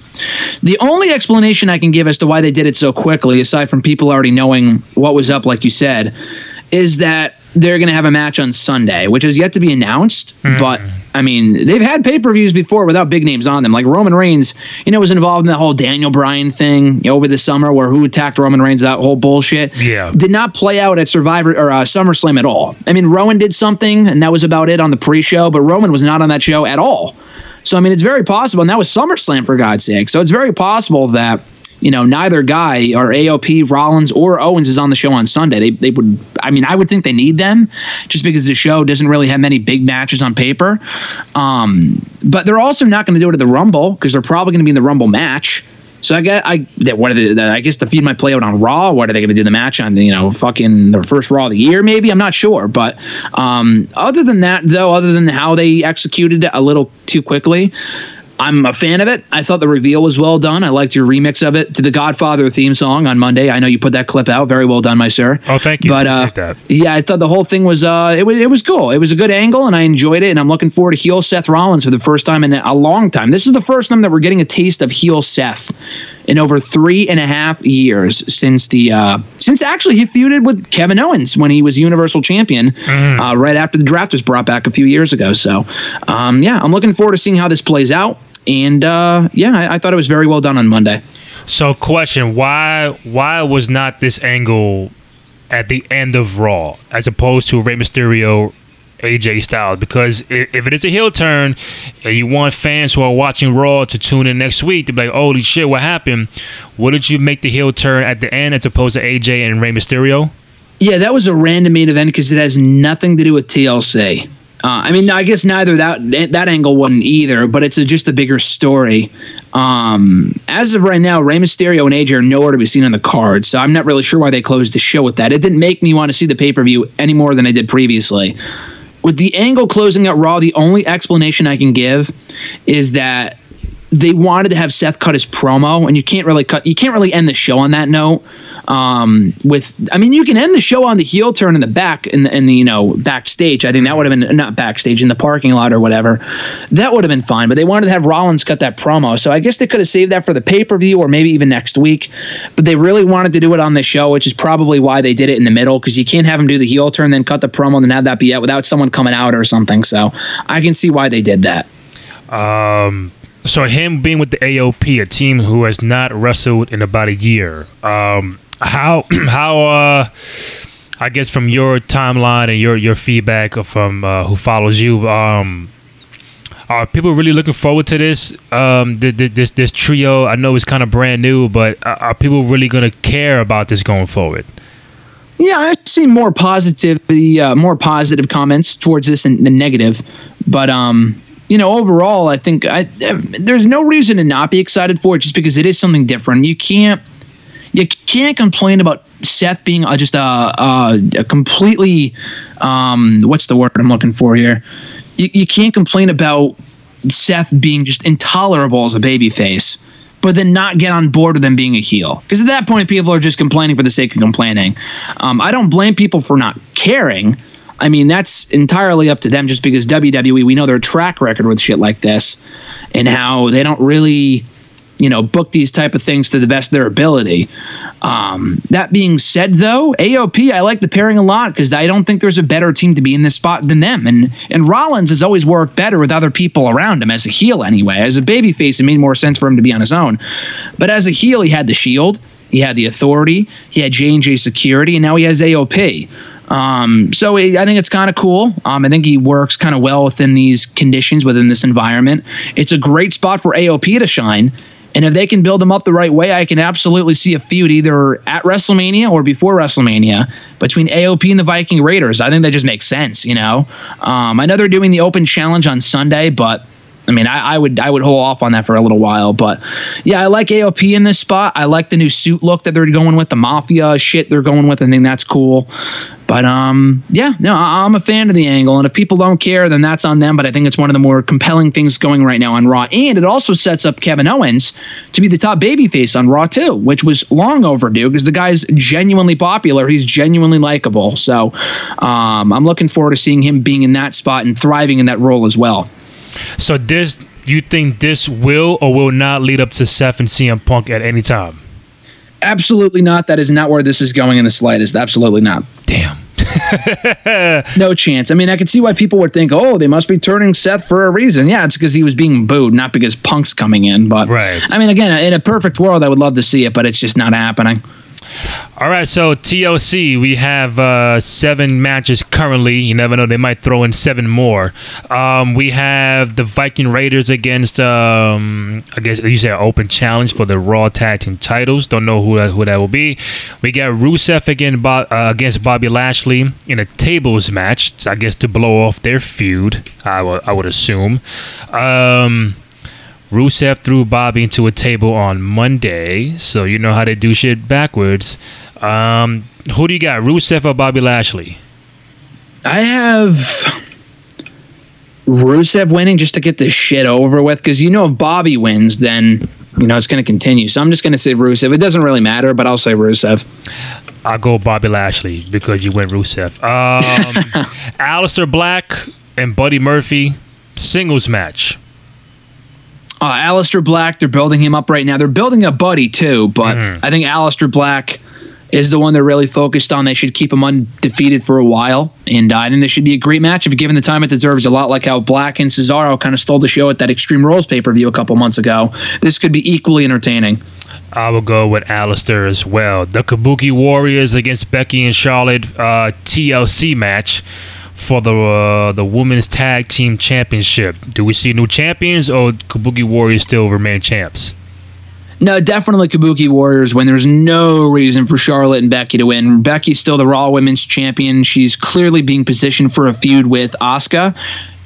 The only explanation I can give as to why they did it so quickly, aside from people already knowing what was up, like you said, is that they're going to have a match on Sunday, which is yet to be announced. But I mean, they've had pay per views before without big names on them. Like Roman Reigns, you know, was involved in the whole Daniel Bryan thing over the summer where who attacked Roman Reigns, that whole bullshit. Yeah. Did not play out at Survivor or uh, SummerSlam at all. I mean, Rowan did something, and that was about it on the pre show, but Roman was not on that show at all. So, I mean, it's very possible, and that was SummerSlam for God's sake. So, it's very possible that you know, neither guy or AOP, Rollins, or Owens is on the show on Sunday. They, they would, I mean, I would think they need them just because the show doesn't really have many big matches on paper. Um, but they're also not going to do it at the Rumble because they're probably going to be in the Rumble match. So I guess I that what are they, I guess the feud might play out on Raw. What are they going to do the match on? You know, fucking the first Raw of the year, maybe. I'm not sure, but um, other than that, though, other than how they executed it a little too quickly, I'm a fan of it. I thought the reveal was well done. I liked your remix of it to the Godfather theme song on Monday. I know you put that clip out. Very well done, my sir. Oh, thank you. But uh, that. yeah, I thought the whole thing was uh, it was it was cool. It was a good angle, and I enjoyed it. And I'm looking forward to heel Seth Rollins for the first time in a long time. This is the first time that we're getting a taste of heel Seth in over three and a half years since the uh, since actually he feuded with Kevin Owens when he was Universal Champion uh, right after the draft was brought back a few years ago. So um, yeah, I'm looking forward to seeing how this plays out. And uh, yeah, I, I thought it was very well done on Monday. So, question: Why why was not this angle at the end of Raw as opposed to Rey Mysterio, AJ Styles? Because if it is a heel turn, and you want fans who are watching Raw to tune in next week to be like, "Holy shit, what happened?" Wouldn't you make the heel turn at the end as opposed to AJ and Rey Mysterio? Yeah, that was a random main event because it has nothing to do with TLC. Uh, I mean, I guess neither that that angle wasn't either, but it's a, just a bigger story. Um, as of right now, Rey Mysterio and AJ are nowhere to be seen on the card, so I'm not really sure why they closed the show with that. It didn't make me want to see the pay per view any more than I did previously. With the angle closing at Raw, the only explanation I can give is that they wanted to have Seth cut his promo, and you can't really cut. You can't really end the show on that note. Um, with, I mean, you can end the show on the heel turn in the back in the, in the you know backstage. I think that would have been not backstage in the parking lot or whatever. That would have been fine. But they wanted to have Rollins cut that promo, so I guess they could have saved that for the pay per view or maybe even next week. But they really wanted to do it on the show, which is probably why they did it in the middle because you can't have him do the heel turn then cut the promo and then have that be it without someone coming out or something. So I can see why they did that. Um, so him being with the AOP, a team who has not wrestled in about a year. Um, how (clears throat) how uh, I guess from your timeline and your your feedback from uh, who follows you, um, are people really looking forward to this? Um, th- th- this this trio. I know it's kind of brand new, but are people really going to care about this going forward? Yeah, I've seen more positivity, uh, more positive comments towards this than, than negative. But um, you know, overall, I think I, there's no reason to not be excited for it, just because it is something different. You can't you can't complain about Seth being uh, just a, a, a completely um, what's the word I'm looking for here. You, you can't complain about Seth being just intolerable as a babyface, but then not get on board with him being a heel. Because at that point, people are just complaining for the sake of complaining. Um, I don't blame people for not caring. I mean, that's entirely up to them just because WWE, we know their track record with shit like this and how they don't really, you know, book these type of things to the best of their ability. Um, that being said, though, AOP, I like the pairing a lot because I don't think there's a better team to be in this spot than them. And and Rollins has always worked better with other people around him as a heel anyway. As a babyface, it made more sense for him to be on his own. But as a heel, he had the Shield, he had the Authority, he had J and J Security, and now he has AOP. Um, so it, I think it's kind of cool. Um, I think he works kind of well within these conditions, within this environment. It's a great spot for AOP to shine. And if they can build them up the right way, I can absolutely see a feud either at WrestleMania or before WrestleMania between AOP and the Viking Raiders. I think that just makes sense, you know. Um, I know they're doing the Open Challenge on Sunday, but I mean, I, I, would I would hold off on that for a little while, but yeah, I like AOP in this spot. I like the new suit look that they're going with, the mafia shit they're going with. I think that's cool. But um, yeah, no, I, I'm a fan of the angle, and if people don't care, then that's on them. But I think it's one of the more compelling things going right now on Raw, and it also sets up Kevin Owens to be the top babyface on Raw too, which was long overdue because the guy's genuinely popular. He's genuinely likable. So um, I'm looking forward to seeing him being in that spot and thriving in that role as well. So this, you think this will or will not lead up to Seth and CM Punk at any time? Absolutely not. That is not where this is going in the slightest. Absolutely not. Damn. (laughs) no chance. I mean, I could see why people would think, oh, they must be turning Seth for a reason. Yeah, it's because he was being booed, not because Punk's coming in. But right. I mean, again, in a perfect world, I would love to see it, but it's just not happening. All right, so TLC, we have uh, seven matches currently. You never know; they might throw in seven more. Um, we have the Viking Raiders against, um, I guess you say, an open challenge for the Raw Tag Team titles. Don't know who that, who that will be. We got Rusev again uh, against Bobby Lashley in a tables match. I guess to blow off their feud. I would I would assume. Um, Rusev threw Bobby into a table on Monday, so you know how they do shit backwards. Um, who do you got, Rusev or Bobby Lashley? I have Rusev winning just to get this shit over with because you know if Bobby wins, then you know it's going to continue. So I'm just going to say Rusev. It doesn't really matter, but I'll say Rusev. I'll go Bobby Lashley because you went Rusev. Um, (laughs) Aleister Black and Buddy Murphy singles match. Uh, Aleister Black, they're building him up right now. They're building a buddy too, but I think Aleister Black is the one they're really focused on. They should keep him undefeated for a while, and uh, I think this should be a great match if given the time it deserves. A lot like how Black and Cesaro kind of stole the show at that Extreme Rules pay per view a couple months ago. This could be equally entertaining. I will go with Aleister as well. The Kabuki Warriors against Becky and Charlotte uh, TLC match for the uh, the women's tag team championship. Do we see new champions or Kabuki Warriors still remain champs? No, definitely Kabuki Warriors when there's no reason for Charlotte and Becky to win. Becky's still the Raw Women's Champion. She's clearly being positioned for a feud with Asuka.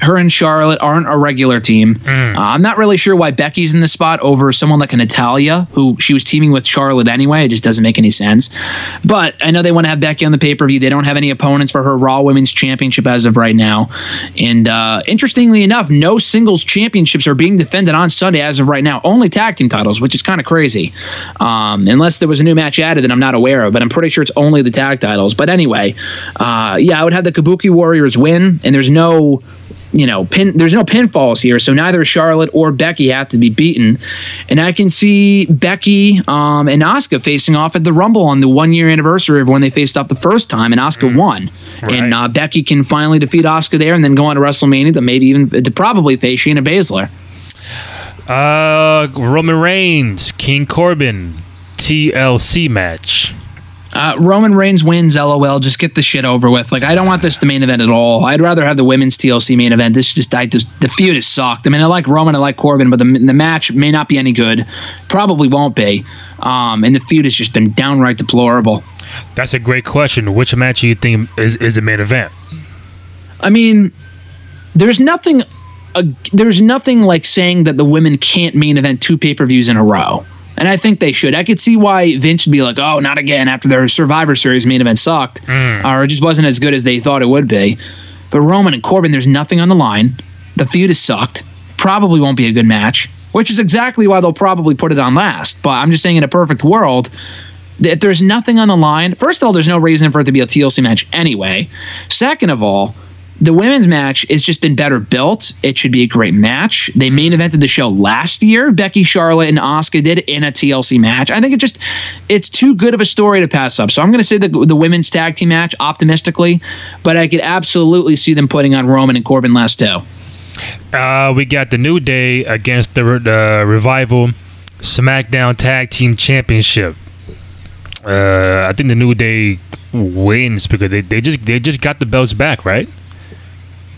Her and Charlotte aren't a regular team. Uh, I'm not really sure why Becky's in the spot over someone like a Natalya, who she was teaming with Charlotte anyway. It just doesn't make any sense. But I know they want to have Becky on the pay per view. They don't have any opponents for her Raw Women's Championship as of right now. And uh, interestingly enough, no singles championships are being defended on Sunday as of right now. Only tag team titles, which is kind of crazy. Um, unless there was a new match added that I'm not aware of, but I'm pretty sure it's only the tag titles. But anyway, uh, yeah, I would have the Kabuki Warriors win, and there's no you know, pin. There's no pinfalls here, so neither Charlotte or Becky have to be beaten. And I can see Becky um, and Asuka facing off at the Rumble on the one year anniversary of when they faced off the first time, and Asuka won. And uh, Becky can finally defeat Asuka there, and then go on to WrestleMania to maybe even to probably face Shayna Baszler. Uh, Roman Reigns, King Corbin, TLC match. Uh, Roman Reigns wins. LOL. Just get the shit over with. Like I don't want this the main event at all. I'd rather have the women's TLC main event. This just I just the feud is sucked. I mean I like Roman, I like Corbin, but the the match may not be any good. Probably won't be. Um, and the feud has just been downright deplorable. That's a great question. Which match do you think is, is the main event? I mean, there's nothing. Uh, there's nothing like saying that the women can't main event two pay per views in a row. And I think they should. I could see why Vince would be like, "Oh, not again!" After their Survivor Series main event sucked, mm. or it just wasn't as good as they thought it would be. But Roman and Corbin, there's nothing on the line. The feud is sucked. Probably won't be a good match, which is exactly why they'll probably put it on last. But I'm just saying, in a perfect world, if there's nothing on the line, first of all, there's no reason for it to be a TLC match anyway. Second of all, the women's match has just been better built. It should be a great match. They main evented the show last year. Becky, Charlotte, and Asuka did in a TLC match. I think it just it's too good of a story to pass up. So I'm going to say the the women's tag team match optimistically, but I could absolutely see them putting on Roman and Corbin last two. Uh, we got the New Day against the uh, Revival SmackDown Tag Team Championship. Uh, I think the New Day wins because they, they just they just got the belts back, right?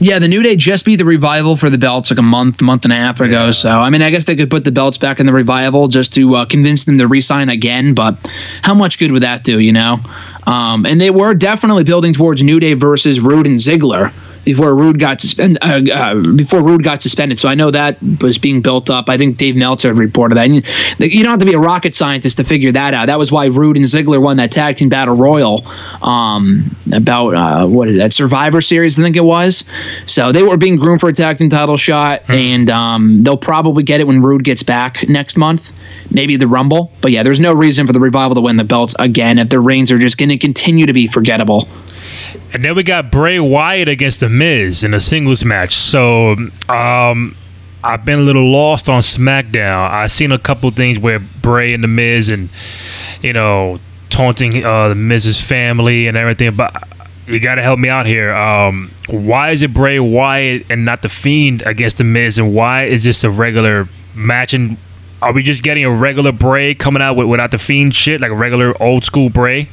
Yeah, the New Day just beat the Revival for the belts like a month, month and a half ago. So, I mean, I guess they could put the belts back in the Revival just to uh, convince them to re-sign again. But how much good would that do, you know? Um, and they were definitely building towards New Day versus Roode and Ziggler before Roode got suspended. Uh, uh, before Roode got suspended, so I know that was being built up. I think Dave Meltzer reported that. You, you don't have to be a rocket scientist to figure that out. That was why Roode and Ziggler won that tag team battle royal um, about uh, what is that Survivor Series? I think it was. So they were being groomed for a tag team title shot, and um, they'll probably get it when Roode gets back next month, maybe the Rumble. But yeah, there's no reason for the Revival to win the belts again if their reigns are just going to continue to be forgettable. And then we got Bray Wyatt against The Miz in a singles match. So um, I've been a little lost on SmackDown. I've seen a couple things where Bray and The Miz and, you know, taunting uh, The Miz's family and everything. But you got to help me out here. Um, why is it Bray Wyatt and not The Fiend against The Miz? And why is this a regular match? And are we just getting a regular Bray coming out with, without The Fiend shit, like a regular old school Bray?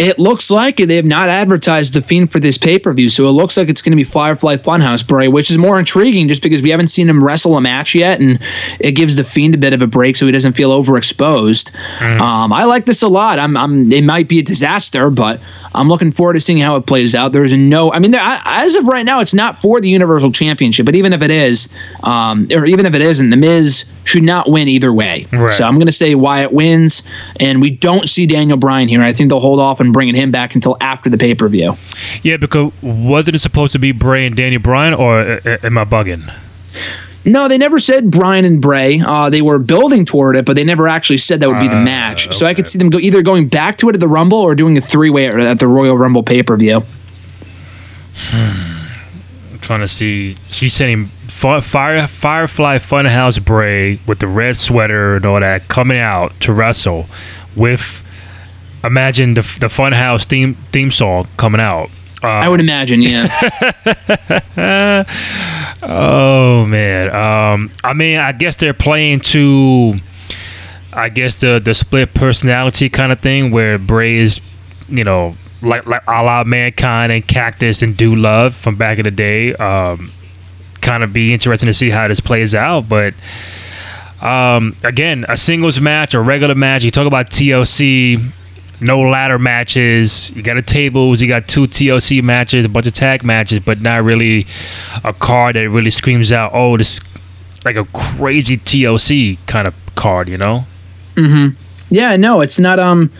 It looks like they have not advertised the Fiend for this pay per view, so it looks like it's going to be Firefly Funhouse Bray, which is more intriguing just because we haven't seen him wrestle a match yet, and it gives the Fiend a bit of a break so he doesn't feel overexposed. Um, I like this a lot. I'm, I'm, it might be a disaster, but I'm looking forward to seeing how it plays out. There's no, I mean, there, I- as of right now, it's not for the Universal Championship, but even if it is, um, or even if it isn't, The Miz should not win either way. Right. So I'm going to say Wyatt wins, and we don't see Daniel Bryan here. I think they'll hold off on bringing him back until after the pay per view. Yeah, because wasn't it supposed to be Bray and Daniel Bryan, or uh, uh, am I bugging? No, they never said Bryan and Bray. Uh, they were building toward it, but they never actually said that would be the Ah, match. So I could see them go either going back to it at the Rumble or doing a three way at the Royal Rumble pay per view. I'm trying to see. She's sending Fi- Fire Firefly Funhouse Bray with the red sweater and all that coming out to wrestle with. Imagine the the Funhouse theme theme song coming out. Uh, I would imagine, yeah. (laughs) Oh man. Um, I mean, I guess they're playing to, I guess the the split personality kind of thing where Bray is, you know, like like a la mankind and Cactus and Dude Love from back in the day. Um, kind of be interesting to see how this plays out, but. Um, again, a singles match, a regular match. You talk about TLC. No ladder matches. You got a tables. You got two TLC matches, a bunch of tag matches, but not really a card that really screams out, "Oh, this like a crazy TLC kind of card." You know? Yeah, no, it's not um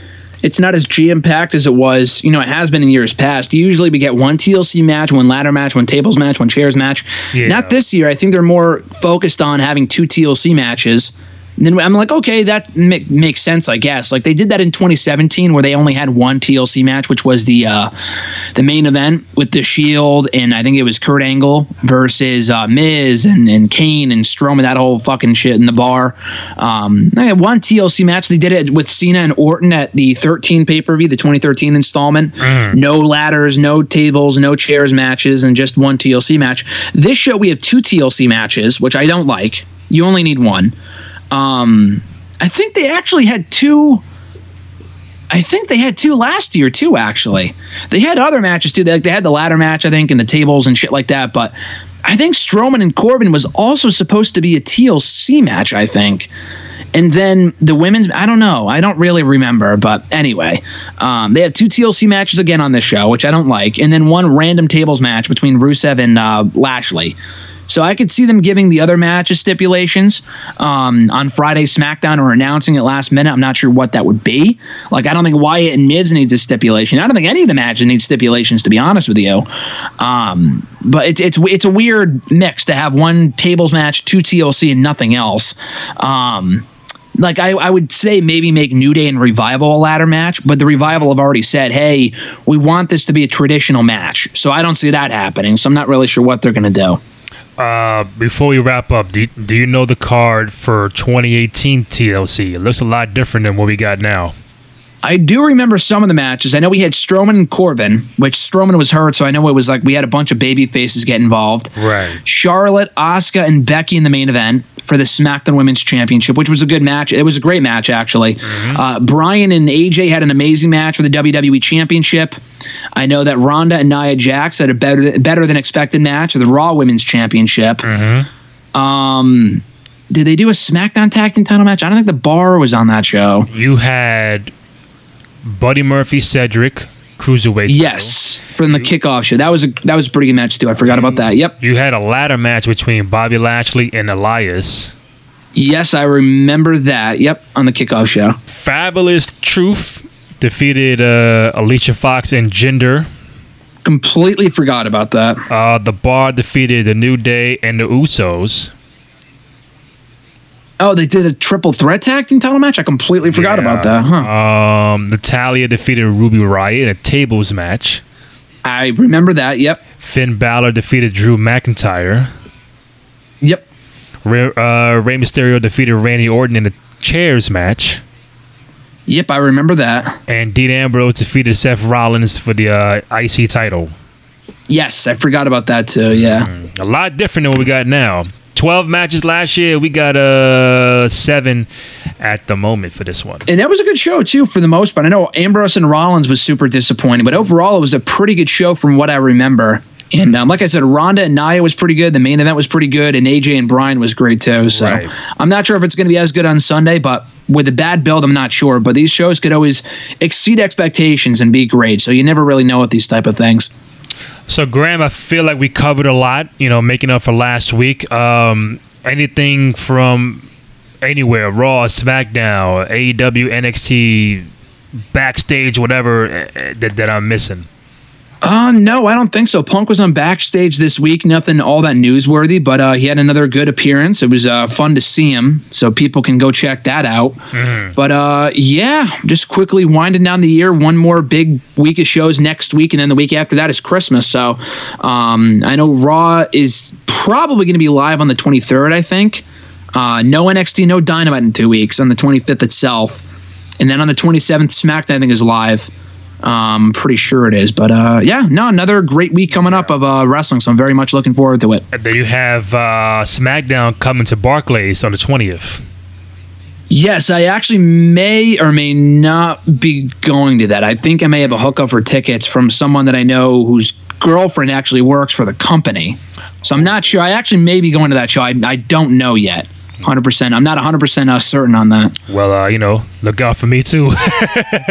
it's not as jam packed as it was, you know, it has been in years past. Usually we get one TLC match, one ladder match, one tables match, one chairs match. Yeah. Not this year. I think they're more focused on having two TLC matches. And then I'm like, okay, that ma- makes sense, I guess. Like they did that in 2017, where they only had one TLC match, which was the uh, the main event with the Shield, and I think it was Kurt Angle versus uh, Miz and, and Kane and Strowman, that whole fucking shit in the bar. Um, they had one TLC match. They did it with Cena and Orton at the 13 pay per view, the 2013 installment. No ladders, no tables, no chairs matches, and just one TLC match. This show we have two TLC matches, which I don't like. You only need one. Um, I think they actually had two. I think they had two last year too. Actually, they had other matches too. They, like they had the ladder match, I think, and the tables and shit like that. But I think Strowman and Corbin was also supposed to be a TLC match. I think. And then the women's, I don't know. I don't really remember. But anyway, um, they have two TLC matches again on this show, which I don't like. And then one random tables match between Rusev and uh, Lashley. So I could see them giving the other matches stipulations um, on Friday SmackDown or announcing it last minute. I'm not sure what that would be. Like I don't think Wyatt and Miz needs a stipulation. I don't think any of the matches need stipulations. To be honest with you, um, but it's it's it's a weird mix to have one tables match, two TLC, and nothing else. Um, like I, I would say maybe make New Day and Revival a ladder match, but the Revival have already said, hey, we want this to be a traditional match. So I don't see that happening. So I'm not really sure what they're going to do. Uh, before we wrap up, do, do you know the card for 2018 TLC? It looks a lot different than what we got now. I do remember some of the matches. I know we had Strowman and Corbin, which Strowman was hurt, so I know it was like we had a bunch of baby faces get involved. Right. Charlotte, Asuka, and Becky in the main event for the SmackDown Women's Championship, which was a good match. It was a great match, actually. Uh, Bryan and AJ had an amazing match for the WWE Championship. I know that Ronda and Nia Jax had a better better than expected match for the Raw Women's Championship. Um, did they do a SmackDown Tag Team Title match? I don't think the Bar was on that show. You had Buddy Murphy, Cedric, cruiserweight. title. Yes, from the kickoff show. That was a that was a pretty good match too. I forgot about that. Yep. You had a ladder match between Bobby Lashley and Elias. Yes, I remember that. Yep, on the kickoff show. Fabulous Truth defeated uh, Alicia Fox and Jinder. Completely forgot about that. Uh, the Bar defeated the New Day and the Usos. Oh, they did a triple threat tag team title match. I completely forgot Yeah. about that. Huh. Um, Natalya defeated Ruby Riott in a tables match. I remember that. Yep. Finn Balor defeated Drew McIntyre. Yep. Rey, uh, Rey Mysterio defeated Randy Orton in a chairs match. Yep. I remember that. And Dean Ambrose defeated Seth Rollins for the uh, IC title. Yes, I forgot about that too. Yeah. A lot different than what we got now. 12 matches last year. We got uh, seven at the moment for this one. And that was a good show too, for the most part. I know Ambrose and Rollins was super disappointing, but overall, it was a pretty good show from what I remember. And um, like I said, Ronda and Nia was pretty good. The main event was pretty good, and AJ and Bryan was great too. So Right. I'm not sure if it's going to be as good on Sunday, but with a bad build, I'm not sure. But these shows could always exceed expectations and be great. So you never really know with these type of things. So, Graham, I feel like we covered a lot, you know, making up for last week. Um, anything from anywhere, Raw, SmackDown, AEW, NXT, backstage, whatever eh, eh, that, that I'm missing. Uh, no, I don't think so. Punk was on backstage this week. Nothing all that newsworthy, but uh, he had another good appearance. It was uh, fun to see him, so people can go check that out. But uh, yeah, just quickly winding down the year. One more big week of shows next week, and then the week after that is Christmas. So um, I know Raw is probably going to be live on the 23rd, I think. Uh, no NXT, no Dynamite in two weeks on the 25th itself. And then on the 27th, SmackDown, I think, is live. Um, pretty sure it is, but uh, yeah, no, another great week coming up of uh, wrestling, so I'm very much looking forward to it. And then you have uh, SmackDown coming to Barclays on the 20th. Yes, I actually may or may not be going to that. I think I may have a hookup for tickets from someone that I know whose girlfriend actually works for the company. So I'm not sure. I actually may be going to that show. I, I don't know yet. Hundred percent. I'm not hundred percent uh, certain on that. Well, uh, you know, look out for me too. (laughs)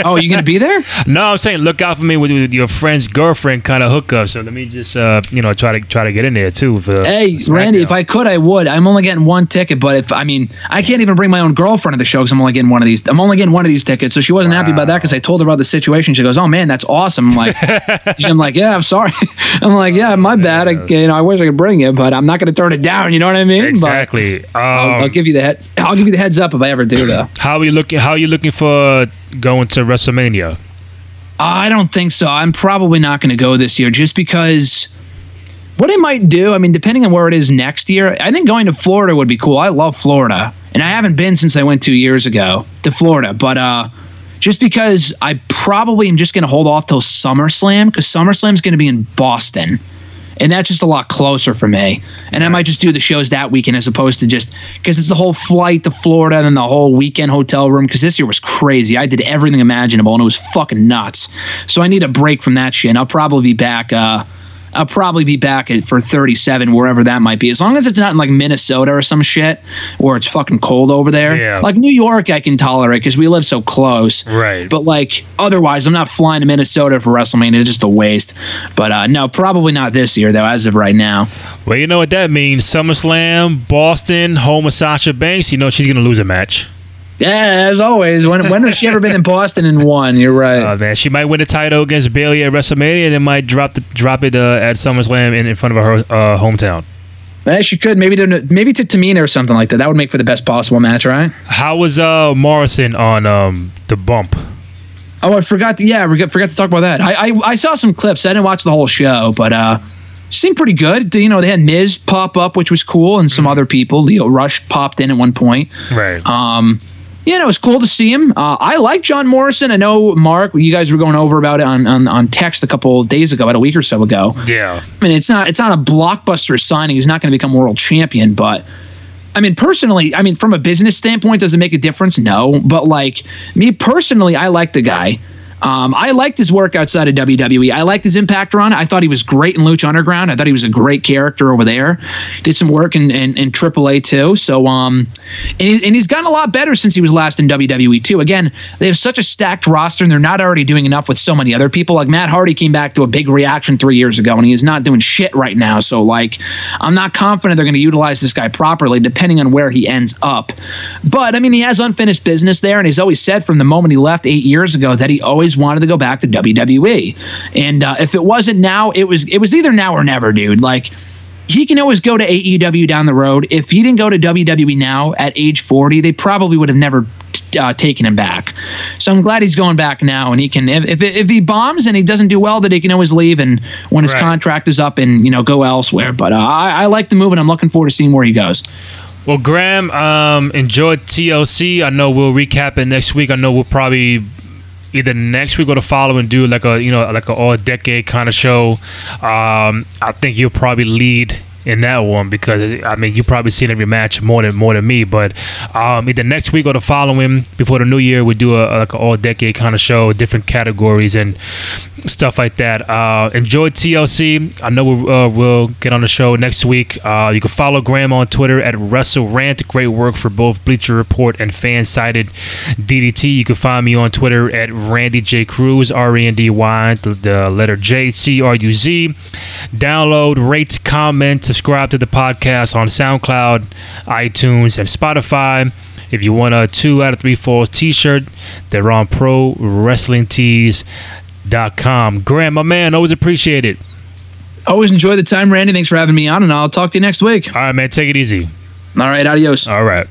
Oh, you gonna be there? no, I'm saying look out for me with, with your friend's girlfriend kind of hookup. So let me just, uh, you know, try to try to get in there too. For Hey, SmackDown. Randy, if I could, I would. I'm only getting one ticket, but if I mean, I can't even bring my own girlfriend to the show because I'm only getting one of these. I'm only getting one of these tickets, so she wasn't happy about that because I told her about the situation. She goes, "Oh man, that's awesome!" I'm like, (laughs) I'm like, yeah, I'm sorry. (laughs) I'm like, yeah, my bad. I, you know, I wish I could bring you, but I'm not going to turn it down. You know what I mean? Exactly. I'll, Um, I'll give you the head. I'll give you the heads up if I ever do though. (clears throat) how are you looking? How are you looking for going to WrestleMania? I don't think so. I'm probably not going to go this year just because what I might do, I mean, depending on where it is next year, I think going to Florida would be cool. I love Florida. And I haven't been since I went two years ago to Florida. But uh, just because I probably am just going to hold off till SummerSlam because SummerSlam's going to be in Boston. And that's just a lot closer for me. And I might just do the shows that weekend as opposed to just because it's the whole flight to Florida and then the whole weekend hotel room. Because this year was crazy. I did everything imaginable and it was fucking nuts. So I need a break from that shit. And I'll probably be back. Uh, I'll probably be back at, for 37, wherever that might be. As long as it's not in like Minnesota or some shit where it's fucking cold over there. Yeah. Like New York, I can tolerate because we live so close. Right. But like otherwise, I'm not flying to Minnesota for WrestleMania. It's just a waste. But uh, no, probably not this year though. As of right now, Well, you know what that means. SummerSlam, Boston, home of Sasha Banks. You know she's gonna lose a match. Yeah. As always, when when has she ever been in Boston and won? You're right. Oh man, she might win the title against Bayley at WrestleMania, and then might drop the drop it uh, at SummerSlam in, in front of her uh, hometown. Eh, she could maybe to maybe to Tamina or something like that. That would make for the best possible match, right? How was uh, Morrison on um, the bump? Oh, I forgot. To, yeah, I forgot, forgot to talk about that. I, I I saw some clips. I didn't watch the whole show, but uh, seemed pretty good. You know, they had Miz pop up, which was cool, and some other people. Lio Rush popped in at one point. Right. Um, yeah, no, it was cool to see him. Uh, I like John Morrison. I know Mark, you guys were going over about it on, on, on text a couple days ago, about a week or so ago. yeah. I mean, it's not it's not a blockbuster signing. He's not going to become world champion, but I mean, personally, I mean, from a business standpoint, does it make a difference? No, but like me personally, I like the guy. Um, I liked his work outside of WWE. I liked his Impact run. I thought he was great in Lucha Underground. I thought he was a great character over there. Did some work in, in, in AAA too. So, um, and, he, and he's gotten a lot better since he was last in WWE too. Again, they have such a stacked roster, and they're not already doing enough with so many other people. Like Matt Hardy came back to a big reaction three years ago, and he is not doing shit right now. So, like, I'm not confident they're going to utilize this guy properly, depending on where he ends up. But I mean, he has unfinished business there, and he's always said from the moment he left eight years ago that he always wanted to go back to WWE. And uh, if it wasn't now, it was it was either now or never, dude. Like he can always go to AEW down the road. If he didn't go to WWE now at age 40, they probably would have never uh, taken him back. So I'm glad he's going back now, and he can. If, if, if he bombs and he doesn't do well, that he can always leave and when his Right. contract is up and you know go elsewhere. But uh, I, I like the move, and I'm looking forward to seeing where he goes. Well, Graham, um, enjoyed TLC. I know we'll recap it next week. I know we'll probably either next week or the following do like a you know like a all decade kind of show. Um, I think you'll probably lead in that one because I mean you probably seen every match more than more than me. But um, either next week or the following before the new year, we do a, like an all decade kind of show, different categories and stuff like that. Uh, enjoy TLC. I know we'll, uh, we'll get on the show next week. Uh, you can follow Graham on Twitter at WrestleRant. Great work for both Bleacher Report and FanSided DDT. You can find me on Twitter at Randy J Cruz, R E N D Y, the, the letter J C R U Z. Download, rate, comment, subscribe to the podcast on SoundCloud, iTunes, and Spotify. If you want a two out of three falls t-shirt, they're on pro wrestling com. Graham, my man, always appreciate it. Always enjoy the time, Randy. Thanks for having me on, and I'll talk to you next week. All right, man, take it easy. All right, adios. All right.